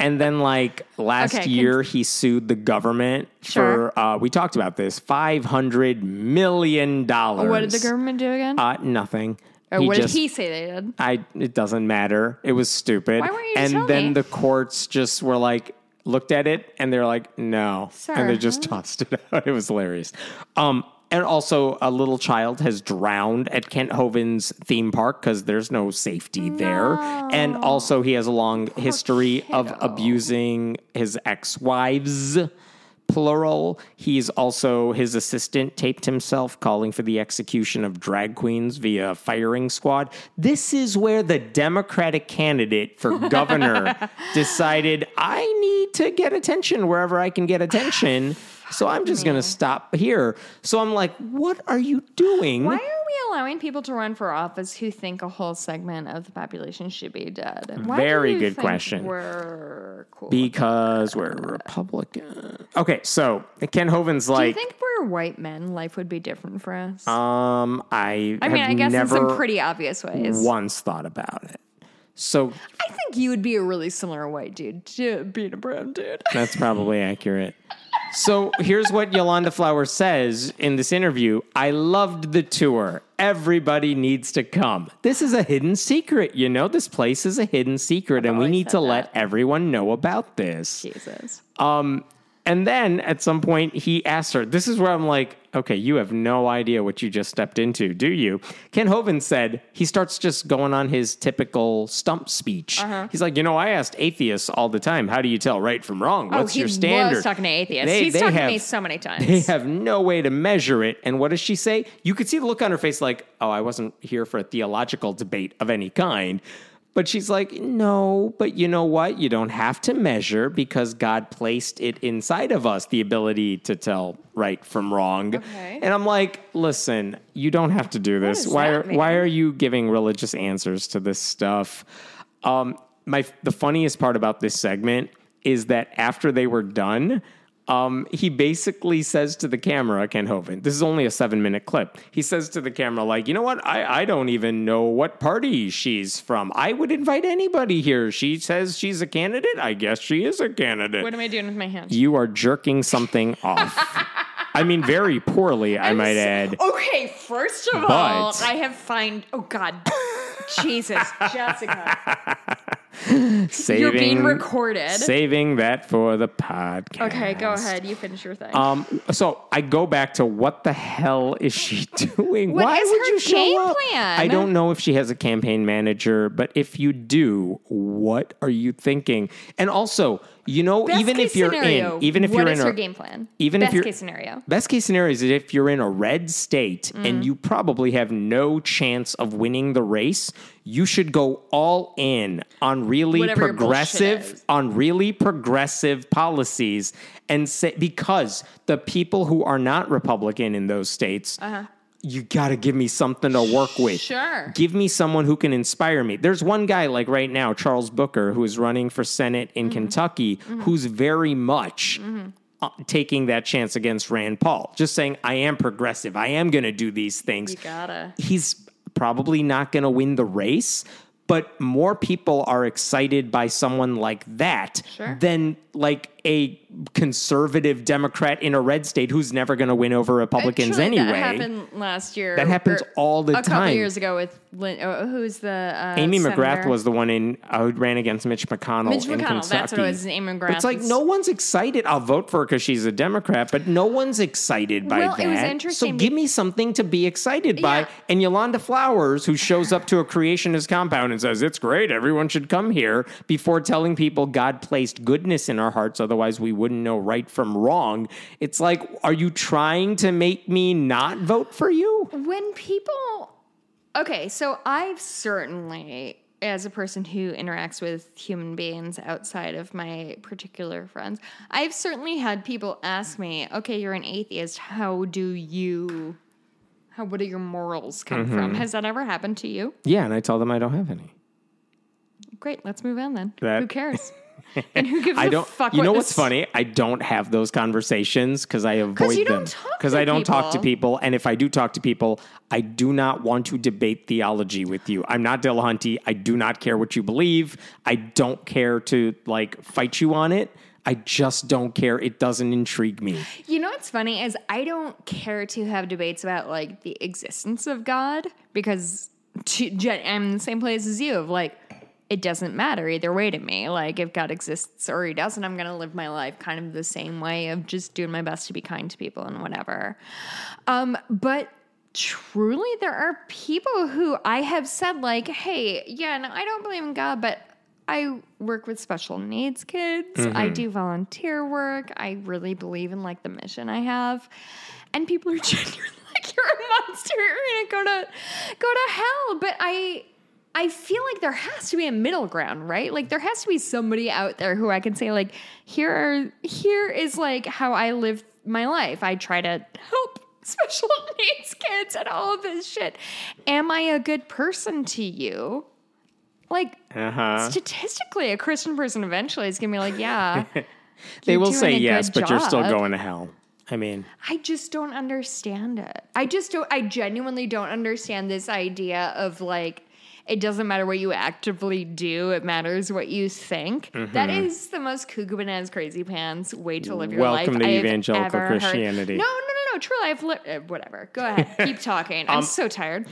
And then, like last
Okay,
year, he sued the government
Sure.
for. Uh, we talked about this. Five hundred million dollars.
what did the government do again?
Uh, nothing.
or
He
what
just-
did he say they did?
I. It doesn't matter. It was stupid.
Why weren't you
and then
me?
the courts just were like, looked at it, and they're like, no, and they
Sir,
just tossed it (laughs) out. It was hilarious. Um. And also, a little child has drowned at Kent Hovind's theme park because there's no safety there. And also, he has a long history of abusing his ex wives, plural. He's also, his assistant taped himself calling for the execution of drag queens via firing squad. This is where the Democratic candidate for governor (laughs) decided, I need to get attention wherever I can get attention. (laughs) So I'm just going to stop here. So I'm like, what are you doing?
Why are we allowing people to run for office who think a whole segment of the population should be dead? Why
Very good question.
We're cool.
Because we're Republican. Okay, so Kent Hovind's like,
do you think we're white men? Life would be different for us.
um, I,
I mean, I guess in some pretty obvious ways.
once thought about it. So
I think you would be a really similar white dude to being a brown dude.
That's probably accurate. (laughs) So here's what Yolanda Flower says in this interview I loved the tour. Everybody needs to come. This is a hidden secret. You know, this place is a hidden secret, and we need to
said
let everyone know about this.
Jesus.
Um, and then at some point, he asks her, This is where I'm like, okay, you have no idea what you just stepped into, do you? Kent Hovind said he starts just going on his typical stump speech.
Uh-huh.
He's like, You know, I asked atheists all the time, how do you tell right from wrong? What's
oh, he
your standard?
was talking to atheists.
They-
He's
they
talked
have-
to me so many times.
They have no way to measure it. And what does she say? You could see the look on her face like, oh, I wasn't here for a theological debate of any kind. But she's like, no, but you know what? You don't have to measure because God placed it inside of us, the ability to tell right from wrong.
Okay.
And I'm like, listen, you don't have to do this. Why are
mean?
why are you giving religious answers to this stuff? Um, my the funniest part about this segment is that after they were done, um, he basically says to the camera, Kent Hovind, this is only a seven minute clip. He says to the camera, like, you know what? I, I don't even know what party she's from. I would invite anybody here. She says she's a candidate. I guess she is a candidate.
What am I doing with my hand?
you are jerking something (laughs) off. I mean, very poorly, I might add.
Okay, first of
But-
all, I have find. Oh God, Jesus, Jessica, (laughs)
Saving,
you're being recorded.
Saving that for the podcast.
okay, go ahead. You finish your thing.
Um, so I go back to what the hell is she (laughs) doing?
What
Why
is
would
her
you show
game
up?
plan?
I don't know if she has a campaign manager, but if you do, what are you thinking? And also, you know,
Best
even if you're
scenario,
in, even if you're in
her
a
game plan?
even
Best
if you're
case scenario.
Best case scenario is if you're in a red state
Mm.
and you probably have no chance of winning the race, you should go all in on really
Whatever
progressive on really progressive policies and say because the people who are not Republican in those states you got to give me something to work with.
Uh-huh. Sure.
Give me someone who can inspire me. There's one guy like right now, Charles Booker, who is running for Senate in
Mm-hmm.
Kentucky, who's very much uh, taking that chance against Rand Paul. Just saying, I am progressive. I am going to do these things.
You gotta.
He's probably not going to win the race, but more people are excited by someone like that
Sure.
than like a conservative Democrat in a red state who's never going to win over Republicans
Actually,
anyway.
That happened last year.
That happens all the time.
a couple years ago with Lin, uh, who's the uh,
Amy McGrath was the one in uh, who ran against Mitch McConnell.
Mitch
in
McConnell,
Kentucky.
that's what it was, Amy
But
McGrath
It's like no one's excited. I'll vote for her because she's a Democrat, but no one's excited by
Well,
that.
it was
So give me something to be excited by.
Yeah.
And Yolanda Flowers, who shows up to a creationist compound and says it's great, everyone should come here, before telling people God placed goodness in our hearts, otherwise we wouldn't know right from wrong. It's like, are you trying to make me not vote for you?
when people okay so i've certainly as a person who interacts with human beings outside of my particular friends i've certainly had people ask me okay you're an atheist how do you how what do your morals come
Mm-hmm.
from has that ever happened to you
Yeah, and I tell them I don't have any.
great let's move on then
That-
who cares (laughs) (laughs) and who gives
I
a
don't.
fuck
you know what's funny? I don't have those conversations because I avoid
you
them. Because I don't talk to
people.
people, and if I do talk to people, I do not want to debate theology with you. I'm not Dillahunty. I do not care what you believe. I don't care to like fight you on it. I just don't care. It doesn't intrigue me.
You know what's funny is I don't care to have debates about like the existence of God because to, I'm in the same place as you of like it doesn't matter either way to me. Like if God exists or he doesn't, I'm gonna live my life kind of the same way of just doing my best to be kind to people and whatever. Um, but truly there are people who I have said like, hey, yeah, no, I don't believe in God, but I work with special needs kids. I do volunteer work. I really believe in like the mission I have. And people are (laughs) genuinely like, you're a monster. You're gonna go to go to hell. But I I feel like there has to be a middle ground, right? Like there has to be somebody out there who I can say, like, here are here is like how I live my life. I try to help (laughs) special needs kids and all of this shit. Am I a good person to you? Like
Uh huh.
statistically, a Christian person eventually is gonna be like, yeah. (laughs)
They will say yes, but you're still going to hell. I mean,
I just don't understand it. I just don't, I genuinely don't understand this idea of like, it doesn't matter what you actively do, it matters what you think. That is the most cuckoo bananas crazy pants way to live your life.
Mm-hmm. Welcome to evangelical
ever heard.
Christianity.
No, no, no, no. Truly, I've lived, uh, whatever. Go ahead. (laughs) Keep talking.
Um,
I'm so tired.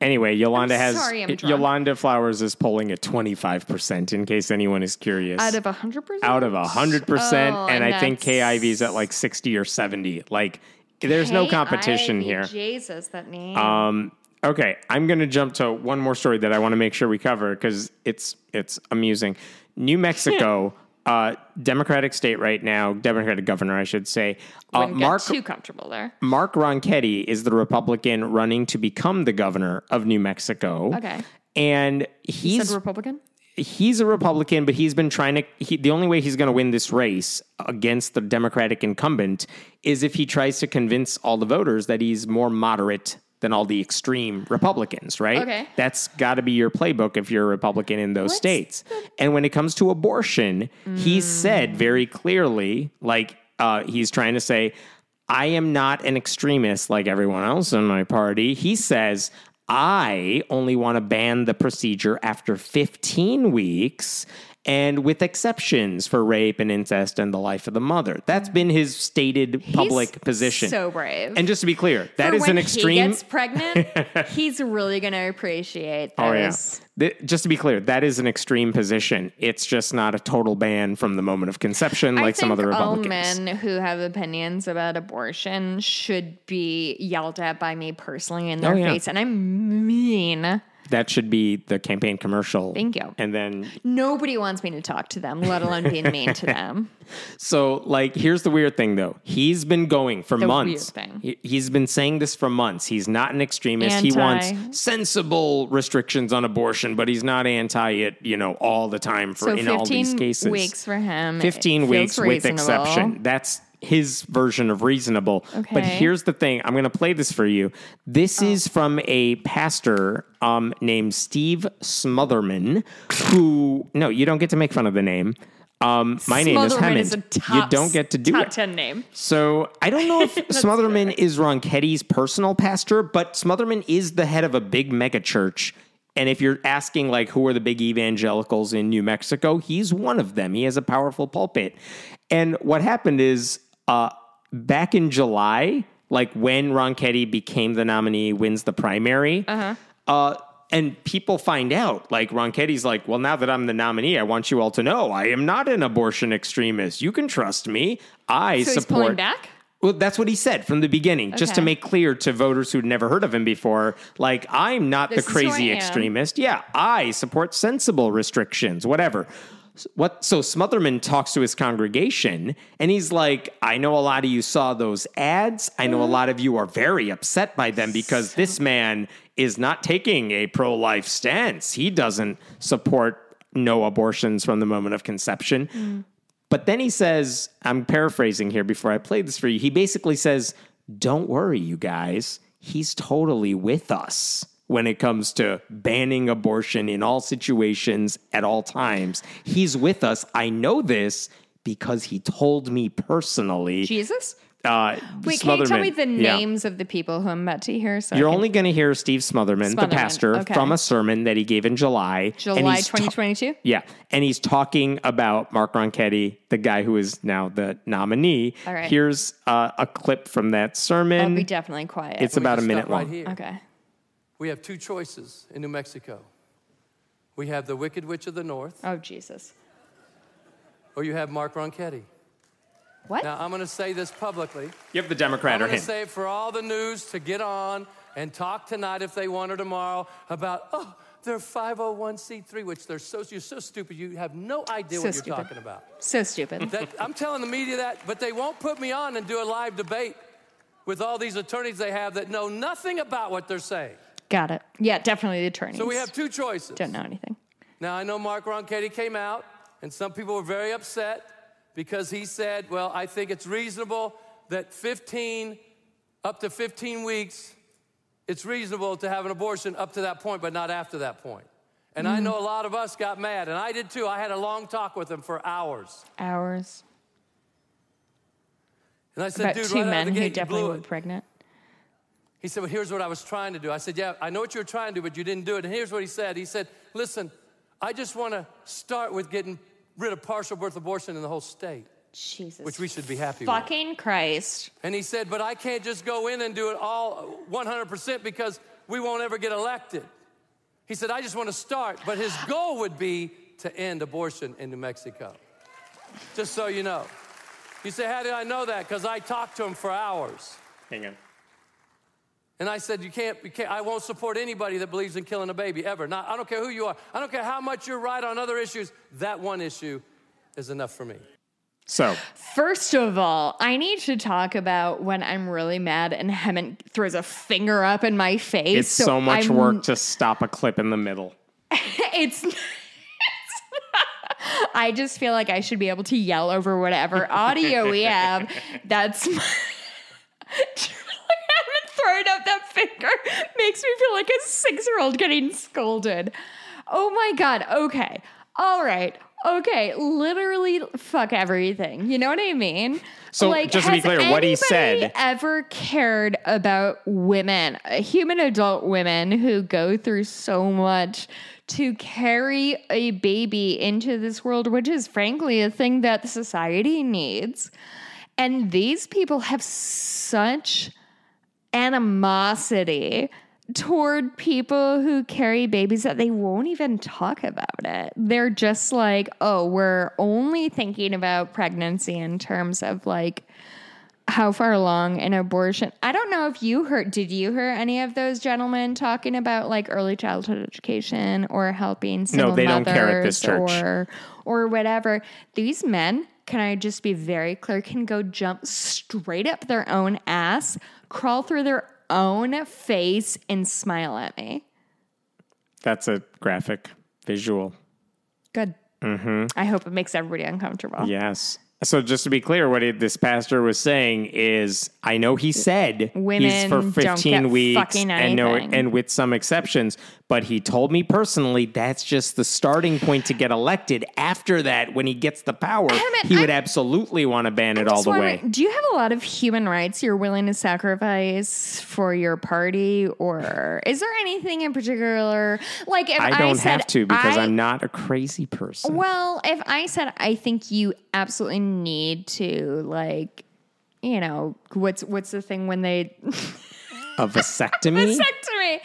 Anyway, Yolanda
I'm
has
sorry.
Yolanda Flowers is polling at 25% in case anyone is curious.
Out of 100%?
out of 100%
Oh,
and,
and
I think
Kay
Ivey's at like 60 or 70. Like there's no competition here.
Jesus, that name.
Um okay, I'm going to jump to one more story that I want to make sure we cover cuz it's it's amusing. New Mexico (laughs) uh Democratic state right now, Democratic governor I should say. Uh,
Wouldn't get
Mark
too comfortable there.
Mark Ronchetti is the Republican running to become the governor of New Mexico.
Okay.
And
You
he's
said Republican?
he's a Republican, but he's been trying to. He, the only way he's going to win this race against the Democratic incumbent is if he tries to convince all the voters that he's more moderate than all the extreme Republicans, right?
Okay.
That's got to be your playbook if you're a Republican in those states. And when it comes to abortion, he said very clearly, like, uh, he's trying to say, I am not an extremist like everyone else in my party. He says, I only want to ban the procedure after 15 weeks and with exceptions for rape and incest and the life of the mother. That's been his stated public
He's
position.
So brave.
and just to be clear, that
For
is
when
an
he
extreme.
gets pregnant, (laughs) he's really going to appreciate
Oh yeah. Th- Just to be clear, that is an extreme position. It's just not a total ban from the moment of conception, like
I
some other
all
Republicans.
men who have opinions about abortion should be yelled at by me personally in oh, their
Oh, yeah.
face, and I mean,
That should be the campaign commercial.
Thank you.
And then
nobody wants me to talk to them, let alone being mean to (laughs) them.
So, like, here's the weird thing, though. He's been going for
The
months. He, he's been saying this for months. He's not an extremist. He wants sensible restrictions on abortion, but he's not anti it, you know, all the time for
So
in all these cases.
weeks for him.
15
feels
weeks with exception. That's his version of reasonable. But here's the thing I'm going to play this for you. This
Oh.
is from a pastor um, named Steve Smothermon, who, no, you don't get to make fun of the name. Um, my name is Hemant.
is a
you don't get to do
top
it.
10 name.
So I don't know (laughs) if Smothermon is Ronchetti's personal pastor, but Smothermon is the head of a big mega church. And if you're asking like who are the big evangelicals in New Mexico, he's one of them. He has a powerful pulpit. And what happened is uh, back in July, like when Ron Ronchetti became the nominee, wins the primary. uh and people find out, like Ron Ronchetti's like, well, now that I'm the nominee, I want you all to know I am not an abortion extremist. You can trust me. I
So
support.
pulling back?
Well, that's what he said from the beginning, just to make clear to voters who'd never heard of him before. Like, I'm not
This
the
is who I
crazy extremist. Yeah, I support sensible restrictions, whatever. What? So Smothermon talks to his congregation, and he's like, "I know a lot of you saw those ads. I know a mm-hmm. lot of you are very upset by them because this man is not taking a pro-life stance. He doesn't support no abortions from the moment of conception." Mm. But then he says, I'm paraphrasing here before I play this for you. He basically says, Don't worry, you guys. He's totally with us when it comes to banning abortion in all situations at all times. He's with us. I know this because he told me personally.
Jesus?
Uh,
Wait, can you tell me
Smothermon-
the
Yeah.
names of the people who I'm about to hear? So
You're
can-
only going to hear Steve Smothermon, the pastor,
okay.
from a sermon that he gave in July. and
July
he's ta-
2022?
yeah. And he's talking about Mark Ronchetti, the guy who is now the nominee.
All right.
Here's uh, a clip from that sermon.
I'll be definitely quiet.
it's about a minute
stop right
long.
okay.
We have two choices in New Mexico. We have the Wicked Witch of the North,
Oh, Jesus.
or you have Mark Ronchetti.
What?
Now, I'm going to say this publicly.
You have the Democrat
I'm
or
going to say it for all the news to get on and talk tonight if they want or tomorrow about, oh, they're 501c3, which they're so, you're so stupid, you have no idea
So
what you're talking about.
so stupid.
That, I'm telling the media that, but they won't put me on and do a live debate with all these attorneys they have that know nothing about what they're saying.
Got it. Yeah, definitely the attorneys.
So we have two choices.
Don't know anything.
Now, I know Mark Ronchetti came out, and some people were very upset because he said, Well, I think it's reasonable that 15, up to 15 weeks, it's reasonable to have an abortion up to that point, but not after that point. And I mm. know a lot of us got mad, and I did too. I had a long talk with him for hours.
Hours.
And I said,
About
Dude,
two
right
men who definitely were pregnant.
He said, Well, here's what I was trying to do. I said, Yeah, I know what you were trying to do, but you didn't do it. And here's what he said He said, Listen, I just want to start with getting rid of partial birth abortion in the whole state,
Jesus.
which we should be happy with.
Fucking Christ.
And he said, But I can't just go in and do it all 100% because we won't ever get elected. He said, I just want to start, but his goal would be to end abortion in New Mexico. Just so you know. You say, How did I know that? Because I talked to him for hours.
Hang on.
And I said, you can't, you can't, I won't support anybody that believes in killing a baby ever. Not, I don't care who you are. I don't care how much you're right on other issues. That one issue is enough for me.
So,
First of all, I need to talk about when I'm really mad and Hemant throws a finger up in my face.
it's so, much
I'm-
work to stop a clip in the middle. (laughs)
it's. it's (laughs) I just feel like I should be able to yell over whatever audio we have. (laughs) That's my. Throwing up that finger (laughs) makes me feel like a six year old getting scolded. Oh my God. Okay. All right. Okay. Literally fuck everything. You know what I mean?
So, like, just to be clear, what he said-
ever cared about women, uh, human adult women who go through so much to carry a baby into this world, which is frankly a thing that society needs. And these people have such animosity toward people who carry babies that they won't even talk about it. They're just like, oh, we're only thinking about pregnancy in terms of like how far along an abortion. I don't know if you heard, did you hear any of those gentlemen talking about like early childhood education or helping single
they don't
mothers
care at this church.
or or whatever. These men, can I just be very clear, can go jump straight up their own ass, crawl through their own face, and smile at me.
That's a graphic visual.
Good. Mm-hmm. I hope it makes everybody uncomfortable.
Yes. So just to be clear, what it, this pastor was saying is, I know he said he's
Women
for
don't
15
get
weeks and no, and with some exceptions, but he told me personally that's just the starting point to get elected. After that, when he gets the power, he would
I'm-
absolutely want to ban it all the way.
Do you have a lot of human rights you're willing to sacrifice for your party, or is there anything in particular? Like, if I,
I don't
said,
have to because
I,
I'm not a crazy person.
Well, if I said I think you absolutely need to, like, you know, what's what's the thing when they
a vasectomy? (laughs)
vasectomy?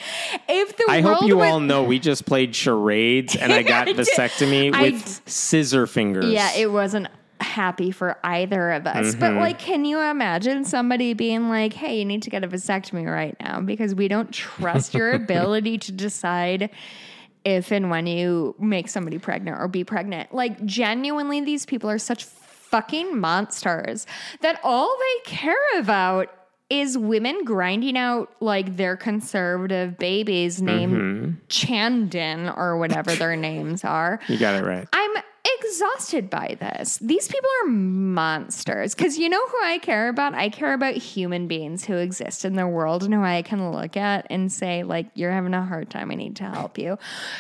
If the
I hope you all know we just played charades and I (laughs) got vasectomy
I
with scissor fingers.
Yeah, it wasn't happy for either of us. But
Mm-hmm.
like, can you imagine somebody being like, "Hey, you need to get a vasectomy right now because we don't trust your (laughs) ability to decide." If and when you make somebody pregnant or be pregnant. Like, genuinely, these people are such fucking monsters that all they care about is women grinding out like their conservative babies named
Mm-hmm.
Chandon or whatever their names are.
You got it right.
I'm exhausted by this. These people are monsters. Because you know who I care about? I care about human beings who exist in the world and who I can look at and say, like, you're having a hard time. I need to help you.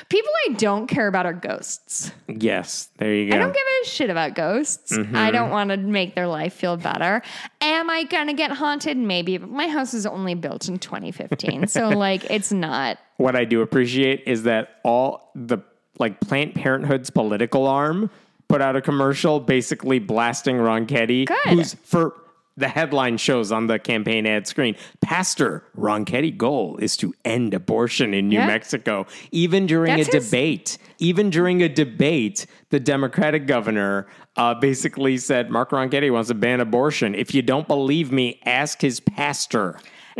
People I don't care about are ghosts.
Yes, there you go.
I don't give a shit about ghosts. Mm-hmm. I don't want to make their life feel better. Am I going to get haunted? Maybe, but my house was only built in 2015. so, (laughs) like, it's not.
what I do appreciate is that all the like Planned Parenthood's political arm put out a commercial basically blasting Ronchetti,
Good.
who's for the headline shows on the campaign ad screen. Pastor Ronchetti goal is to end abortion in New
Yeah.
Mexico. Even during
That's
a
his-
debate, even during a debate, the Democratic governor uh, basically said Mark Ronchetti wants to ban abortion. If you don't believe me, ask his pastor.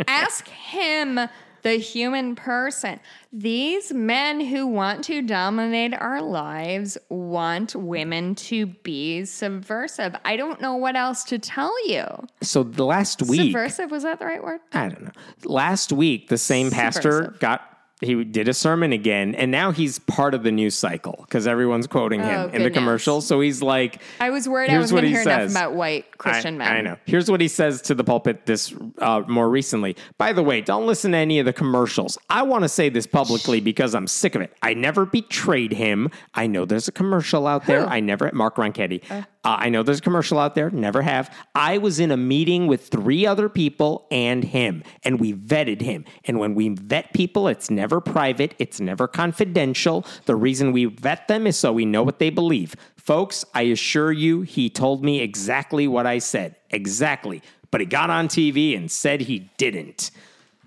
Ask him, the human person. These men who want to dominate our lives want women to be subversive. I don't know what else to tell you.
So the last week,
Subversive, was that the right word?
I don't know. Last week, the same pastor got he did a sermon again, and now he's part of the news cycle because everyone's quoting him
Oh,
in the commercials. So he's like,
I was worried I was going to
he
hear enough
says.
about white Christian
I,
men.
I know. Here's what he says to the pulpit this uh, more recently. By the way, don't listen to any of the commercials. I want to say this publicly because I'm sick of it. I never betrayed him. I know there's a commercial out there. I never Mark Ronchetti. Uh, Uh, I know there's a commercial out there. Never have. I was in a meeting with three other people and him, and we vetted him. And when we vet people, it's never private. It's never confidential. The reason we vet them is so we know what they believe. Folks, I assure you, he told me exactly what I said. Exactly. But he got on TV and said he didn't.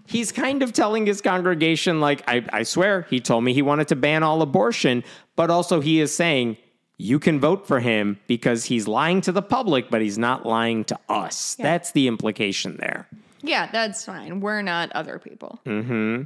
He's kind of telling his congregation, like, I, I swear, he told me he wanted to ban all abortion, but also he is saying, you can vote for him because he's lying to the public, but he's not lying to us. That's the implication there.
Yeah, that's fine. We're not other people. Mm-hmm.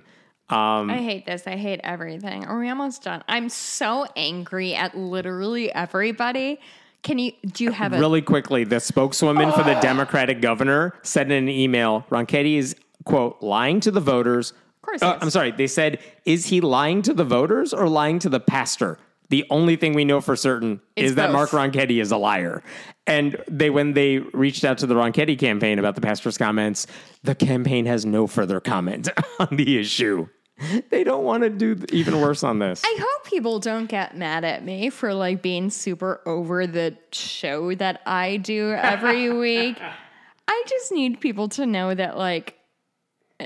Um,
I hate this. I hate everything. Are we almost done? I'm so angry at literally everybody. Can you? Do you have a?
Really quickly, the spokeswoman for the (gasps) Democratic governor said in an email Ronchetti is, quote, lying to the voters,
course.
Uh. I'm sorry. They said, is he lying to the voters or lying to the pastor? The only thing we know for certain
It's
is that Mark
both.
Ronchetti is a liar. And they, when they reached out to the Ronchetti campaign about the pastor's comments, the campaign has no further comment (laughs) on the issue. They don't want to do even worse on this.
I hope people don't get mad at me for like being super over the show that I do every (laughs) week. I just need people to know that like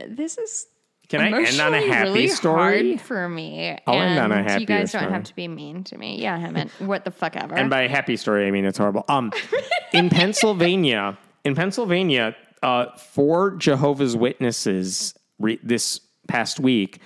this is
Can I end on a happy
really
story?
hard for me.
I'll
and
end on a
happy
You
guys don't
story.
have to be mean to me. Yeah, I meant what the fuck ever.
And by happy story, I mean it's horrible. Um, in (laughs) Pennsylvania, in Pennsylvania, uh, four Jehovah's Witnesses re- this past week,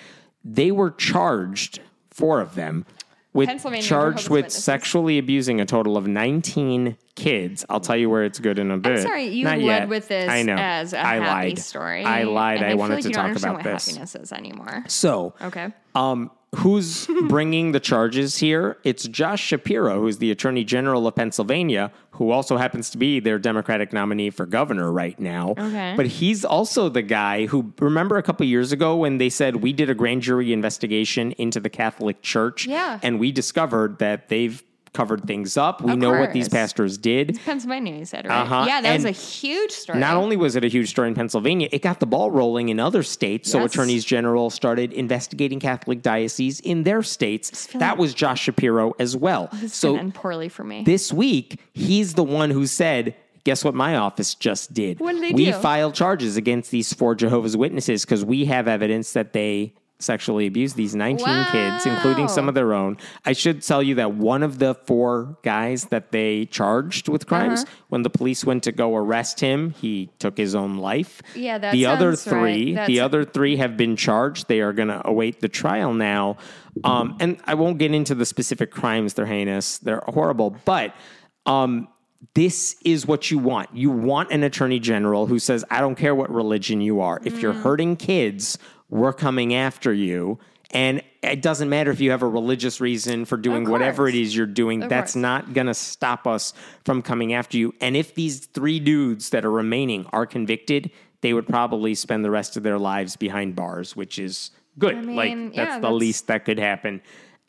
they were charged, four of them, with
Pennsylvania
charged
Jehovah's
with
Witnesses.
sexually abusing a total of 19 kids. I'll tell you where it's good in a bit.
I'm sorry, you
Not
led
yet.
with this
I know.
as a
I
happy
lied.
story.
I lied.
and
I
feel
wanted
like
to talk about this.
happiness is anymore.
So,
Okay.
um, who's (laughs) bringing the charges here? It's Josh Shapiro, who's the Attorney General of Pennsylvania, who also happens to be their Democratic nominee for governor right now.
Okay.
But he's also the guy who, remember a couple years ago when they said we did a grand jury investigation into the Catholic Church?
Yeah.
And we discovered that they've covered things up. We
Of
know what these pastors did.
Pennsylvania, you said, right?
Uh-huh.
Yeah, that was a huge story.
Not only was it a huge story in Pennsylvania, it got the ball rolling in other states. So attorneys general started investigating Catholic dioceses in their states. That was Josh Shapiro as well. So,
end poorly for me.
this week, he's the one who said, Guess what my office just did?
What did they
we
do?
filed charges against these four Jehovah's Witnesses because we have evidence that they sexually abused these 19 kids, including some of their own. I should tell you that one of the four guys that they charged with crimes,
Uh-huh.
when the police went to go arrest him, he took his own life.
Yeah, that
the other
sounds right.
three, the other three have been charged. They are going to await the trial now. Um, and I won't get into the specific crimes. They're heinous. They're horrible. But um, this is what you want. You want an attorney general who says, I don't care what religion you are. If
Mm.
you're hurting kids, we're coming after you. And it doesn't matter if you have a religious reason for doing whatever it is you're doing.
Of
That's
course.
not going to stop us from coming after you. And if these three dudes that are remaining are convicted, they would probably spend the rest of their lives behind bars, which is good.
I mean,
like,
yeah,
that's the
that's-
least that could happen.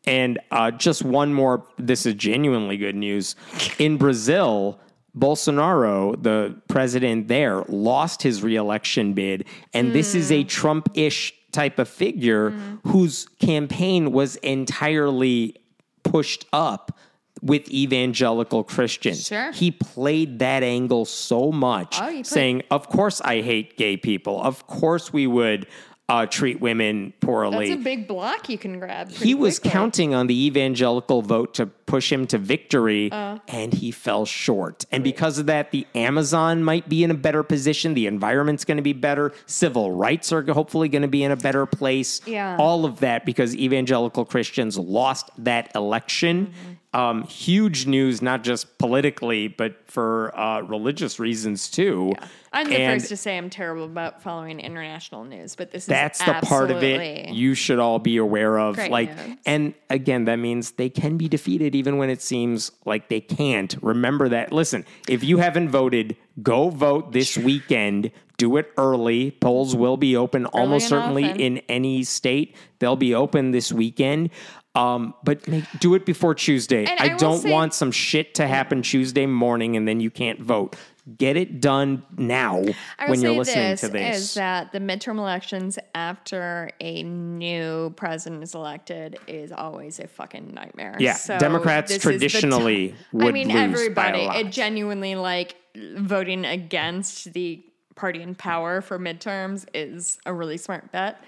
And uh, just one more this is genuinely good news. In Brazil, Bolsonaro, the president there, lost his reelection bid. And this is
Hmm.
a Trump ish type of figure whose campaign was entirely pushed up with evangelical Christians.
Sure.
He played that angle so much,
Oh,
saying, Of course, I hate gay people. Of course, we would uh, treat women poorly
That's a big block you can grab.
he was
quickly.
counting on the evangelical vote to push him to victory
Uh.
and he fell short and because of that the amazon might be in a better position the environment's going to be better civil rights are hopefully going to be in a better place
Yeah.
all of that because evangelical christians lost that election
Mm-hmm.
Um, huge news not just politically but for uh, religious reasons too.
I'm the
And-
first to say I'm terrible about following international news, but this is
that's the part of it you should all be aware of like
news.
and again that means they can be defeated even when it seems like they can't. Remember that. Listen if you haven't voted go vote this weekend. Do it early. Polls will be open almost certainly
often.
in any state. They'll be open this weekend um, but make, do it before Tuesday.
And
I,
I
don't
say-
want some shit to happen Tuesday morning and then you can't vote. Get it done now when you're
say
listening
this,
to this.
is that the midterm elections after a new president is elected is always a fucking nightmare.
Yeah,
So
Democrats
this is the
traditionally
ti-
would
I mean,
lose by a
everybody. It genuinely like voting against the party in power for midterms is a really smart bet.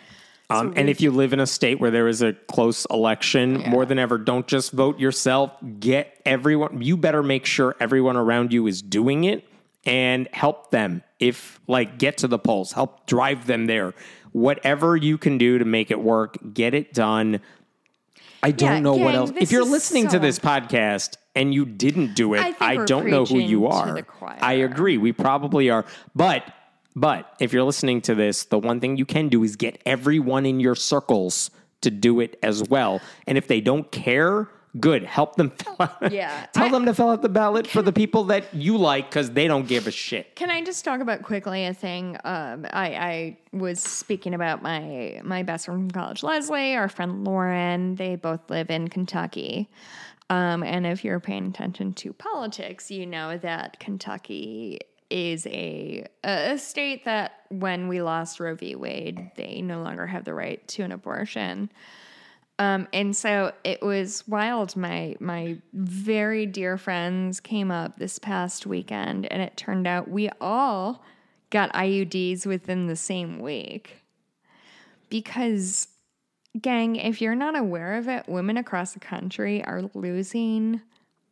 Um, and if you live in a state where there is a close election, more than ever, don't just vote yourself. Get everyone. You better make sure everyone around you is doing it and help them. If like get to the polls, help drive them there. Whatever you can do to make it work, get it done. I don't
Yeah,
know what else. If you're
is
listening to this podcast and you didn't do it,
I
I, don't know who you are. I agree. We probably are. But but if you're listening to this, the one thing you can do is get everyone in your circles to do it as well. And if they don't care, Good. Help them (laughs) fill out.
Yeah.
Tell
I-
them to fill out the ballot for the people that you like because they don't give a shit.
Can I just talk about quickly a thing? Um, I, I was speaking about my my best friend from college, Leslie, our friend Lauren. They both live in Kentucky. Um, and if you're paying attention to politics, you know that Kentucky is a a state that when we lost Roe v. Wade, they no longer have the right to an abortion. Um, and so it was wild. My my very dear friends came up this past weekend, and it turned out we all got IUDs within the same week. Because, gang, if you're not aware of it, women across the country are losing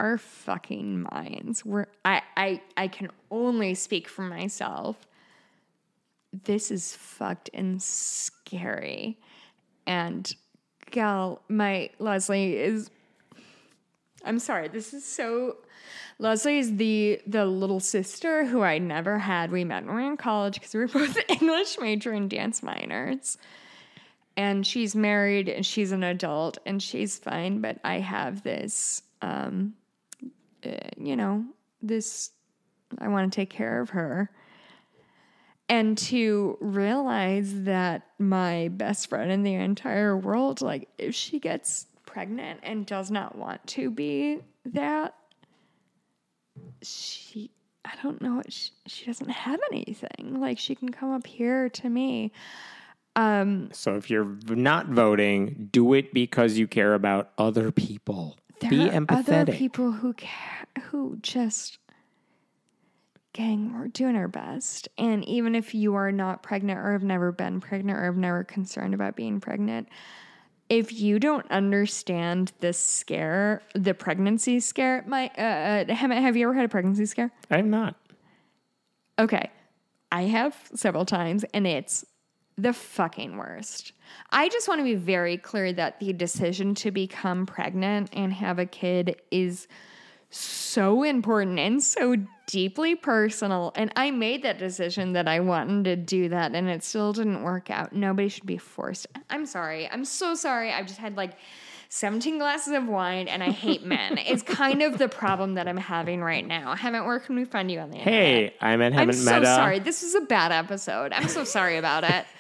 our fucking minds. We're I I I can only speak for myself. This is fucked and scary. And gal, my Leslie is I'm sorry, this is so Leslie is the the little sister who I never had. We met when we were in college because we were (laughs) both English major and dance minors. And she's married and she's an adult and she's fine, but I have this um uh, you know, this I want to take care of her. And to realize that my best friend in the entire world, like, if she gets pregnant and does not want to be that, she, I don't know, what she, she doesn't have anything. Like, she can come up here to me.
Um, So if you're not voting, do it because you care about other people.
There
Be
are other people who care, who just, gang, we're doing our best. And even if you are not pregnant or have never been pregnant or have never concerned about being pregnant, if you don't understand the scare, the pregnancy scare, my uh, uh, have you ever had a pregnancy scare?
I'm not.
Okay. I have several times, and it's the fucking worst. I just want to be very clear that the decision to become pregnant and have a kid is so important and so deeply personal. And I made that decision that I wanted to do that, and it still didn't work out. Nobody should be forced. I'm sorry. I'm so sorry. I've just had like 17 glasses of wine and I hate men. (laughs) It's kind of the problem that I'm having right now. Hemant, where can we find you on the internet?
Hey, I'm at
I'm so
met.
sorry. This was a bad episode. I'm so sorry about it. (laughs)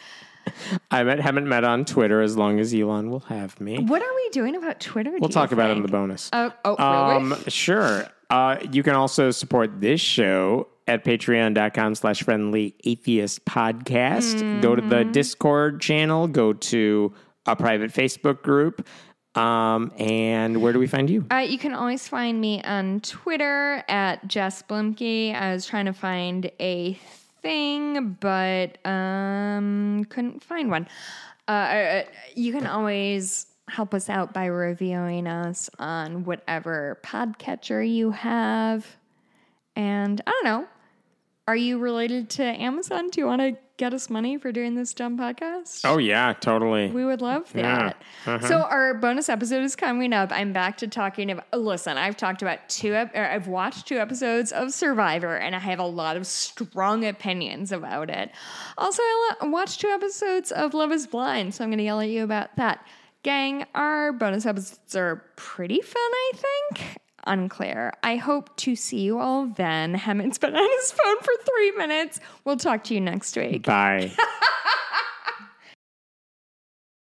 I met haven't met on Twitter as long as Elon will have me.
What are we doing about Twitter?
We'll talk about it in the bonus.
Oh, oh really?
Um, sure. Uh, you can also support this show at patreon.com slash friendly atheist podcast. Go to
Mm-hmm.
the Discord channel, go to a private Facebook group. Um, and where do we find you?
Uh, you can always find me on Twitter at Jess Bluemke. I was trying to find a thing, but um, couldn't find one. Uh, Uh, you can always help us out by reviewing us on whatever podcatcher you have. And I don't know. Are you related to Amazon? Do you want to get us money for doing this dumb podcast?
Oh, yeah, totally.
We would love
Yeah.
that. Uh-huh. So our bonus episode is coming up. I'm back to talking about. Listen, I've talked about two. ep- Or I've watched two episodes of Survivor, and I have a lot of strong opinions about it. Also, I lo- watched two episodes of Love Is Blind, so I'm going to yell at you about that. Gang, our bonus episodes are pretty fun. I think. Unclear. I hope to see you all then. (laughs) Hemant's been (laughs) on his phone for three minutes. We'll talk to you next week.
Bye. (laughs)